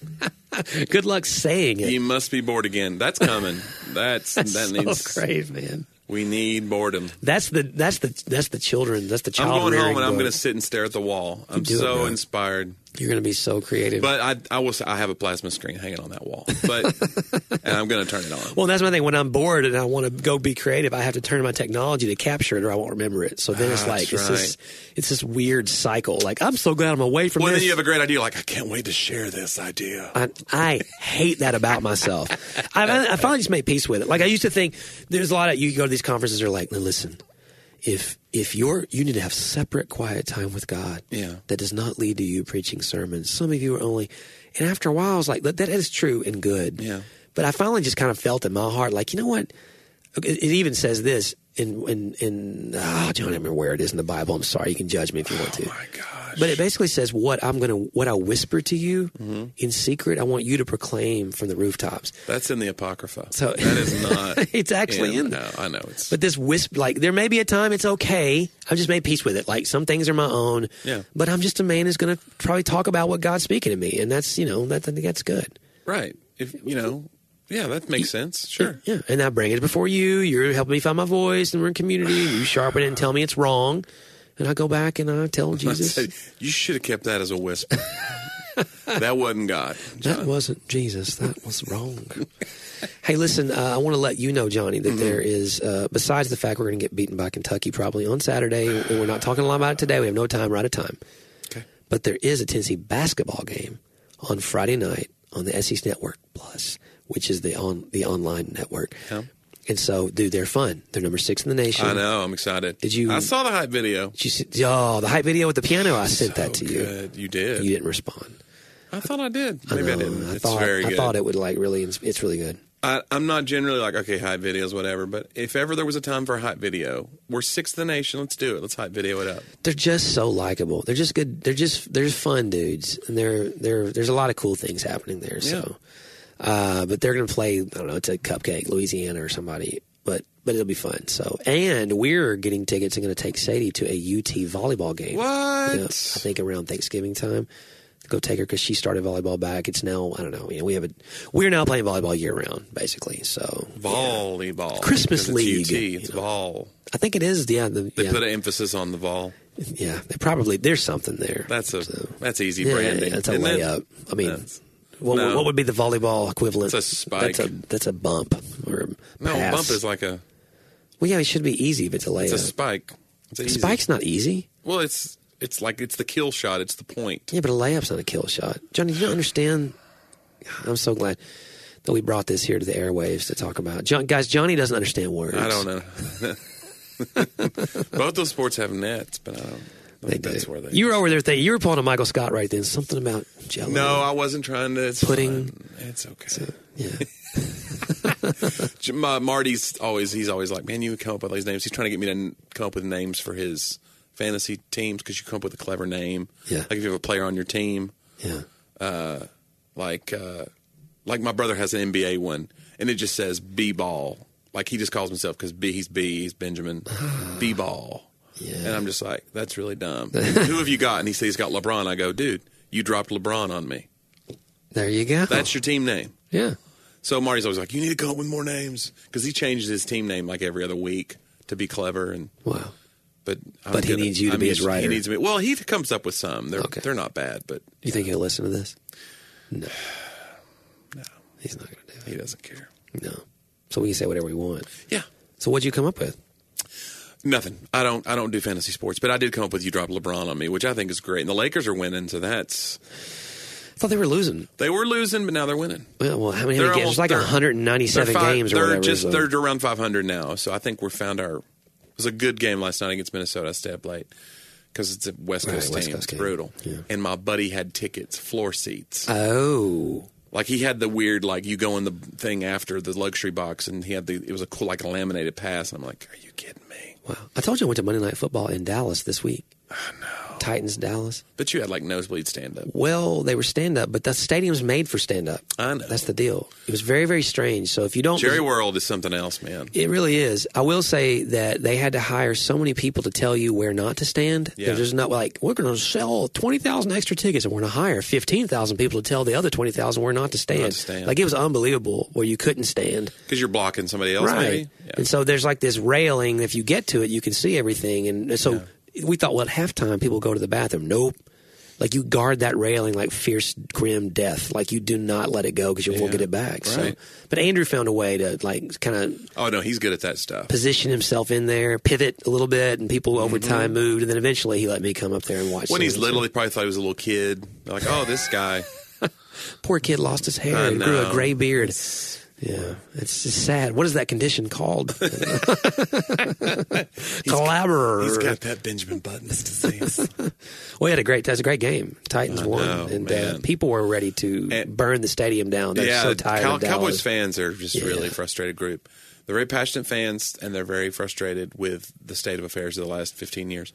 [SPEAKER 2] [LAUGHS]
[SPEAKER 1] Good luck saying it.
[SPEAKER 2] You must be bored again. That's coming. That's, [LAUGHS]
[SPEAKER 1] That's
[SPEAKER 2] that
[SPEAKER 1] so
[SPEAKER 2] needs.
[SPEAKER 1] great, man.
[SPEAKER 2] We need boredom.
[SPEAKER 1] That's the that's the that's the children. That's the
[SPEAKER 2] I'm going home and I'm going to sit and stare at the wall. I'm
[SPEAKER 1] do it,
[SPEAKER 2] so inspired.
[SPEAKER 1] You're going to be so creative.
[SPEAKER 2] But I, I will. say I have a plasma screen hanging on that wall. But [LAUGHS] and I'm going to turn it on.
[SPEAKER 1] well, that's my thing. When I'm bored and I want to go be creative, I have to turn my technology to capture it, or I won't remember it. So then it's
[SPEAKER 2] Ah,
[SPEAKER 1] like it's this it's this weird cycle. Like I'm so glad I'm away from
[SPEAKER 2] Well,
[SPEAKER 1] this.
[SPEAKER 2] then you have a great idea. Like I can't wait to share this idea.
[SPEAKER 1] I, I hate that about myself. I, I finally just made peace with it. Like I used to think there's a lot of you go to these conferences. Are like, listen, if if you're you need to have separate quiet time with God.
[SPEAKER 2] Yeah.
[SPEAKER 1] That does not lead to you preaching sermons. Some of you are only, and after a while, I was like, that, that is true and good.
[SPEAKER 2] Yeah.
[SPEAKER 1] But I finally just kind of felt in my heart, like, you know what? It, it even says this in in in. Oh, I don't remember where it is in the Bible. I'm sorry. You can judge me if you want to.
[SPEAKER 2] Oh my gosh.
[SPEAKER 1] But it basically says what I'm gonna what I whisper to you
[SPEAKER 2] Mm-hmm.
[SPEAKER 1] in secret. I want you to proclaim from the rooftops.
[SPEAKER 2] That's in the Apocrypha.
[SPEAKER 1] So-
[SPEAKER 2] that is not. [LAUGHS]
[SPEAKER 1] It's actually in
[SPEAKER 2] No, I know. It's
[SPEAKER 1] But this wisp, like there may be a time it's okay. I've just made peace with it. Like some things are my own.
[SPEAKER 2] Yeah.
[SPEAKER 1] But I'm just a man who's gonna probably talk about what God's speaking to me, and that's you know that I think that's good.
[SPEAKER 2] right. If you know, yeah, that makes sense. Sure.
[SPEAKER 1] Yeah. And I bring it before you. You're helping me find my voice, and we're in community. You sharpen it and tell me it's wrong, and I go back and I tell [LAUGHS]
[SPEAKER 2] I
[SPEAKER 1] Jesus
[SPEAKER 2] said, you should have kept that as a whisper. [LAUGHS] that wasn't God.
[SPEAKER 1] that wasn't Jesus. That was wrong. hey, listen, uh, I want to let you know, Johnny, that there is, uh, besides the fact we're going to get beaten by Kentucky probably on Saturday, and we're not talking a lot about it today. We have no time, right at time.
[SPEAKER 2] Okay.
[SPEAKER 1] But there is a Tennessee basketball game on Friday night on the SEC Network Plus, which is the on the online network.
[SPEAKER 2] Yeah.
[SPEAKER 1] And so, dude, they're fun. They're number six in the nation.
[SPEAKER 2] I know. I'm excited.
[SPEAKER 1] Did you-
[SPEAKER 2] I saw the hype video.
[SPEAKER 1] Did you see, oh, the hype video with the piano. I sent that to you.
[SPEAKER 2] good. You did.
[SPEAKER 1] You didn't respond.
[SPEAKER 2] I thought I did. Maybe I,
[SPEAKER 1] know.
[SPEAKER 2] didn't.
[SPEAKER 1] I
[SPEAKER 2] it's
[SPEAKER 1] thought
[SPEAKER 2] very
[SPEAKER 1] I
[SPEAKER 2] good.
[SPEAKER 1] thought it would like really. It's really good.
[SPEAKER 2] I, I'm not generally like okay, hype videos, whatever. But if ever there was a time for a hype video, we're sixth in the nation. Let's do it. Let's hype video it up.
[SPEAKER 1] They're just so likable. They're just good. They're just they're just fun dudes, and they're they're there's a lot of cool things happening there. So, uh, but they're gonna play. I don't know. It's a Cupcake, Louisiana, or somebody. But but it'll be fun. So, and we're getting tickets and going to take Sadie to a UT volleyball game.
[SPEAKER 2] What?
[SPEAKER 1] Yeah, I think around Thanksgiving time. Go take her because she started volleyball back. It's now I don't know. You know, we have a we're now playing volleyball year round basically. So
[SPEAKER 2] Volleyball.
[SPEAKER 1] Christmas
[SPEAKER 2] Because
[SPEAKER 1] league,
[SPEAKER 2] it's UT. It's
[SPEAKER 1] you know.
[SPEAKER 2] vol.
[SPEAKER 1] I think it is. Yeah, the,
[SPEAKER 2] They
[SPEAKER 1] yeah,
[SPEAKER 2] put an emphasis on the vol.
[SPEAKER 1] yeah. They probably there's something there.
[SPEAKER 2] That's a that's easy
[SPEAKER 1] Yeah,
[SPEAKER 2] branding.
[SPEAKER 1] That's a layup. I mean,
[SPEAKER 2] That's-
[SPEAKER 1] what,
[SPEAKER 2] no.
[SPEAKER 1] what would be the volleyball equivalent?
[SPEAKER 2] It's a spike.
[SPEAKER 1] That's a that's a bump or a
[SPEAKER 2] No, bump is like a
[SPEAKER 1] well, yeah, it should be easy if it's a layup.
[SPEAKER 2] it's a spike. It's a easy-
[SPEAKER 1] Spike's not easy.
[SPEAKER 2] Well, it's it's like it's the kill shot. It's the point.
[SPEAKER 1] Yeah, but a layup's not a kill shot. Johnny, you don't [SIGHS] understand. I'm so glad that we brought this here to the airwaves to talk about. John, guys, Johnny doesn't understand words.
[SPEAKER 2] I don't know. [LAUGHS] Both those sports have nets, but I don't. I
[SPEAKER 1] They
[SPEAKER 2] think
[SPEAKER 1] do.
[SPEAKER 2] that's where they.
[SPEAKER 1] you were over there thinking you were pulling a Michael Scott right then. Something about jello.
[SPEAKER 2] no, I wasn't trying to. It's
[SPEAKER 1] Pudding.
[SPEAKER 2] fine. It's okay.
[SPEAKER 1] Yeah. [LAUGHS] [LAUGHS]
[SPEAKER 2] J- Marty's always he's always like, man, you come up with all these names. He's trying to get me to n- come up with names for his fantasy teams because you come up with a clever name.
[SPEAKER 1] Yeah.
[SPEAKER 2] Like if you have a player on your team,
[SPEAKER 1] Yeah.
[SPEAKER 2] like uh, like my brother has an NBA one, and it just says B ball. Like he just calls himself because B he's B he's Benjamin [SIGHS] B ball.
[SPEAKER 1] Yeah.
[SPEAKER 2] And I'm just like, that's really dumb. [LAUGHS] Who have you got? And he says he's got LeBron. I go, dude, you dropped LeBron on me.
[SPEAKER 1] There you go.
[SPEAKER 2] That's your team name.
[SPEAKER 1] yeah.
[SPEAKER 2] So Marty's always like, you need to come up with more names because he changes his team name like every other week to be clever, and
[SPEAKER 1] Wow.
[SPEAKER 2] But I'm
[SPEAKER 1] But he needs you to
[SPEAKER 2] I'm
[SPEAKER 1] be his writer.
[SPEAKER 2] He needs me. Well, he comes up with some. They're
[SPEAKER 1] Okay.
[SPEAKER 2] they're not bad, but
[SPEAKER 1] You think he'll listen to this? [SIGHS] No.
[SPEAKER 2] no,
[SPEAKER 1] He's not going to do it.
[SPEAKER 2] he doesn't care.
[SPEAKER 1] No. So we can say whatever we want.
[SPEAKER 2] Yeah.
[SPEAKER 1] So what'd you come up with?
[SPEAKER 2] Nothing. I don't. I don't do fantasy sports, but I did come up with you drop LeBron on me, which I think is great. And the Lakers are winning, so that's
[SPEAKER 1] I thought they were losing.
[SPEAKER 2] they were losing, but now they're winning.
[SPEAKER 1] Well, well how many,
[SPEAKER 2] They're
[SPEAKER 1] games?
[SPEAKER 2] almost-
[SPEAKER 1] It's like 197
[SPEAKER 2] five-
[SPEAKER 1] games or
[SPEAKER 2] they're
[SPEAKER 1] whatever.
[SPEAKER 2] just
[SPEAKER 1] so-
[SPEAKER 2] they're around 500 now, so I think we found our. It was a good game last night against Minnesota. I stayed up late because it's a West
[SPEAKER 1] Right,
[SPEAKER 2] Coast
[SPEAKER 1] West
[SPEAKER 2] team.
[SPEAKER 1] Coast
[SPEAKER 2] it's
[SPEAKER 1] game.
[SPEAKER 2] brutal.
[SPEAKER 1] Yeah.
[SPEAKER 2] And my buddy had tickets, floor seats.
[SPEAKER 1] oh.
[SPEAKER 2] Like he had the weird, like you go in the thing after the luxury box, and he had the. It was a cool, like a laminated pass. And I'm like, are you kidding me?
[SPEAKER 1] Wow. I told you I went to Monday Night Football in Dallas this week. Titans, Dallas.
[SPEAKER 2] But you had like nosebleed stand up.
[SPEAKER 1] Well, they were stand up, but the stadium's made for stand up.
[SPEAKER 2] I know.
[SPEAKER 1] That's the deal. It was very, very strange. So if you don't.
[SPEAKER 2] Jerry World is something else, man.
[SPEAKER 1] It really is. I will say that they had to hire so many people to tell you where not to stand.
[SPEAKER 2] Yeah.
[SPEAKER 1] There's not like we're going to sell twenty thousand extra tickets, and we're going to hire fifteen thousand people to tell the other twenty thousand where not to stand.
[SPEAKER 2] Not to stand.
[SPEAKER 1] Like it was unbelievable where you couldn't stand.
[SPEAKER 2] Because you're blocking somebody else,
[SPEAKER 1] right.
[SPEAKER 2] maybe. Yeah.
[SPEAKER 1] And so there's like this railing. If you get to it, you can see everything. And so we thought, well, at halftime, people go to the bathroom. Nope. Like you guard that railing like fierce, grim death. Like you do not let it go because you won't get it back. So,
[SPEAKER 2] Right.
[SPEAKER 1] but Andrew found a way to like kind of
[SPEAKER 2] oh no, he's good at that stuff.
[SPEAKER 1] position himself in there, pivot a little bit, and people over time moved, and then eventually he let me come up there and watch.
[SPEAKER 2] Mm-hmm. When he's little, he probably thought he was a little kid. They're like, oh, this guy. [LAUGHS]
[SPEAKER 1] poor kid lost his hair and grew a gray beard. Yeah, it's just sad. What is that condition called? [LAUGHS] [LAUGHS] Collaborator.
[SPEAKER 2] He's got that Benjamin Buttons [LAUGHS] disease.
[SPEAKER 1] We had a great. That's a great game. Titans
[SPEAKER 2] I
[SPEAKER 1] won,
[SPEAKER 2] know,
[SPEAKER 1] and uh, people were ready to
[SPEAKER 2] And-
[SPEAKER 1] burn the stadium down. They're
[SPEAKER 2] yeah,
[SPEAKER 1] so tired
[SPEAKER 2] Cowboys fans are just
[SPEAKER 1] Yeah.
[SPEAKER 2] really frustrated group. They're very passionate fans, and they're very frustrated with the state of affairs of the last 15 years.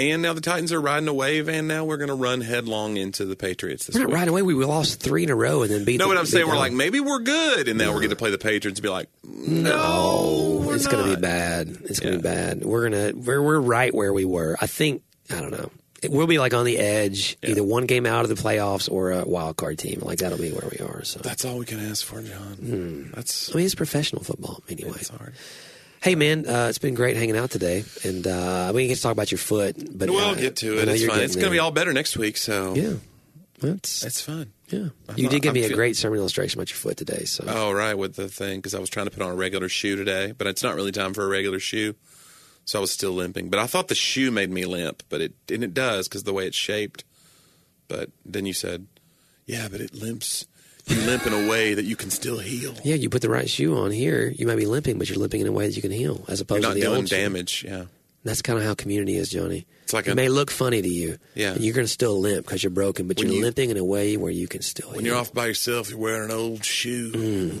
[SPEAKER 2] And now the Titans are riding a wave, and now we're going to run headlong into the Patriots this
[SPEAKER 1] We're not right away. We lost three in a row and then beat.
[SPEAKER 2] No,
[SPEAKER 1] the,
[SPEAKER 2] but I'm saying we're like maybe we're good, and now we're going to play the Patriots and be like, no, we're
[SPEAKER 1] it's going to be bad. It's going to be bad. We're gonna we're we're right where we were. I think I don't know. It, we'll be like on the edge,
[SPEAKER 2] Yeah.
[SPEAKER 1] either one game out of the playoffs or a wild card team. Like that'll be where we are. So
[SPEAKER 2] That's all we can ask for, John. Hmm. That's
[SPEAKER 1] I mean, it's professional football anyway.
[SPEAKER 2] it's hard.
[SPEAKER 1] Hey man, uh, it's been great hanging out today, and uh, we can get to talk about your foot. But
[SPEAKER 2] We'll
[SPEAKER 1] uh,
[SPEAKER 2] get to it. It's fine. It's going to be all better next week, so
[SPEAKER 1] Yeah, that's
[SPEAKER 2] it's fun.
[SPEAKER 1] yeah.
[SPEAKER 2] I'm
[SPEAKER 1] You
[SPEAKER 2] not-
[SPEAKER 1] did give me
[SPEAKER 2] I'm
[SPEAKER 1] a
[SPEAKER 2] feel-
[SPEAKER 1] great sermon illustration about your foot today. So
[SPEAKER 2] Oh, right, with the thing because I was trying to put on a regular shoe today, but it's not really time for a regular shoe, so I was still limping. But I thought the shoe made me limp, but it and it does because the way it's shaped. But then you said, "Yeah, but it limps. You limp in a way that you can still heal.
[SPEAKER 1] yeah, you put the right shoe on here. You might be limping, but you're limping in a way that you can heal, as opposed
[SPEAKER 2] not
[SPEAKER 1] to the
[SPEAKER 2] doing
[SPEAKER 1] old shoe.
[SPEAKER 2] damage." Yeah,
[SPEAKER 1] That's kind of how community is, Johnny.
[SPEAKER 2] It's like
[SPEAKER 1] it
[SPEAKER 2] a-
[SPEAKER 1] may look funny to you.
[SPEAKER 2] Yeah.
[SPEAKER 1] you're going to still limp because you're broken, but you're
[SPEAKER 2] you-
[SPEAKER 1] limping in a way where you can still.
[SPEAKER 2] when you're off by yourself, you're wearing an old shoe. Mm.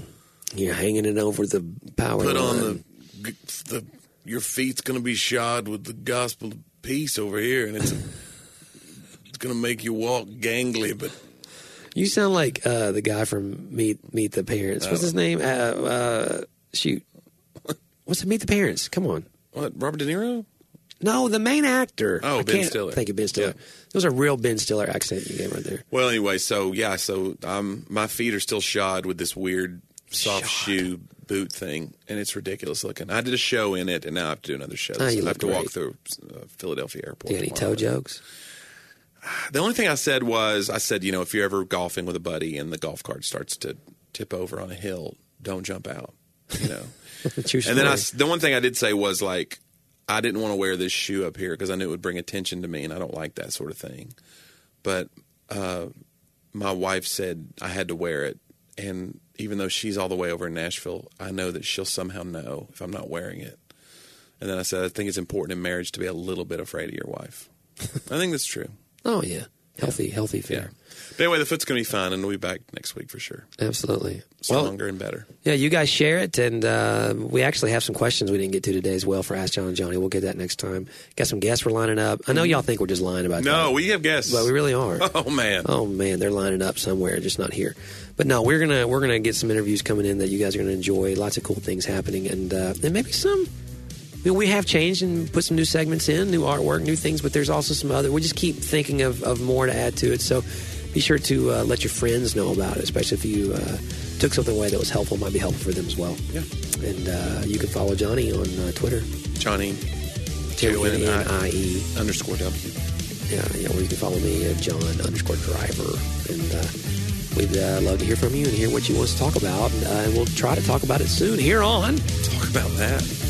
[SPEAKER 1] you're hanging it over the power
[SPEAKER 2] Put on the the your feet's going to be shod with the gospel of peace over here, and it's it's going to make you walk gangly, but
[SPEAKER 1] You sound like uh, the guy from Meet Meet the Parents. What's
[SPEAKER 2] Oh.
[SPEAKER 1] his name? Uh, uh, shoot, what's the Meet the Parents? Come on.
[SPEAKER 2] what? Robert De Niro?
[SPEAKER 1] No, the main actor.
[SPEAKER 2] Oh,
[SPEAKER 1] I
[SPEAKER 2] Ben Stiller.
[SPEAKER 1] Thank you, Ben Stiller.
[SPEAKER 2] Yeah.
[SPEAKER 1] It was a real Ben Stiller accent you gave right there.
[SPEAKER 2] Well, anyway, so yeah, so um, my feet are still shod with this weird soft
[SPEAKER 1] Shod.
[SPEAKER 2] shoe boot thing, and it's ridiculous looking. I did a show in it, and now I have to do another show.
[SPEAKER 1] Ah,
[SPEAKER 2] So
[SPEAKER 1] you
[SPEAKER 2] I have to walk
[SPEAKER 1] great.
[SPEAKER 2] through uh, Philadelphia Airport.
[SPEAKER 1] Do you have any
[SPEAKER 2] tomorrow.
[SPEAKER 1] toe jokes?
[SPEAKER 2] The only thing I said was, I said, you know, if you're ever golfing with a buddy and the golf cart starts to tip over on a hill, don't jump out. You know. [LAUGHS] And then I, the one thing I did say was like, I didn't want to wear this shoe up here because I knew it would bring attention to me, and I don't like that sort of thing. But uh, my wife said I had to wear it, and even though she's all the way over in Nashville, I know that she'll somehow know if I'm not wearing it. And then I said, I think it's important in marriage to be a little bit afraid of your wife. I think that's true.
[SPEAKER 1] Oh yeah, healthy, healthy
[SPEAKER 2] Yeah. But anyway, the foot's going to be fine, and we'll be back next week for sure.
[SPEAKER 1] Absolutely. Well,
[SPEAKER 2] Stronger and better.
[SPEAKER 1] yeah, you guys share it, and uh, we actually have some questions we didn't get to today as well for Ask John and Johnny. We'll get that next time. Got some guests we're lining up. I know y'all think we're just lying about that.
[SPEAKER 2] No, we have guests.
[SPEAKER 1] but we really are. [LAUGHS]
[SPEAKER 2] Oh man.
[SPEAKER 1] Oh man, they're lining up somewhere, just not here. But no, we're gonna we're gonna get some interviews coming in that you guys are gonna enjoy. Lots of cool things happening, and uh, and maybe some. Mean, we have changed and put some new segments in, new artwork, new things, but there's also some other. We just keep thinking of, of more to add to it. So be sure to uh, let your friends know about it, especially if you uh, took something away that was helpful, might be helpful for them as well.
[SPEAKER 2] Yeah.
[SPEAKER 1] And uh, you can follow Johnny on uh, Twitter.
[SPEAKER 2] Johnny
[SPEAKER 1] K O N N I E
[SPEAKER 2] underscore W.
[SPEAKER 1] Yeah, yeah. Or you can follow me at John underscore Driver, and uh, we'd uh, love to hear from you and hear what you want us to talk about. And, uh, and we'll try to talk about it soon here on.
[SPEAKER 2] Talk about that.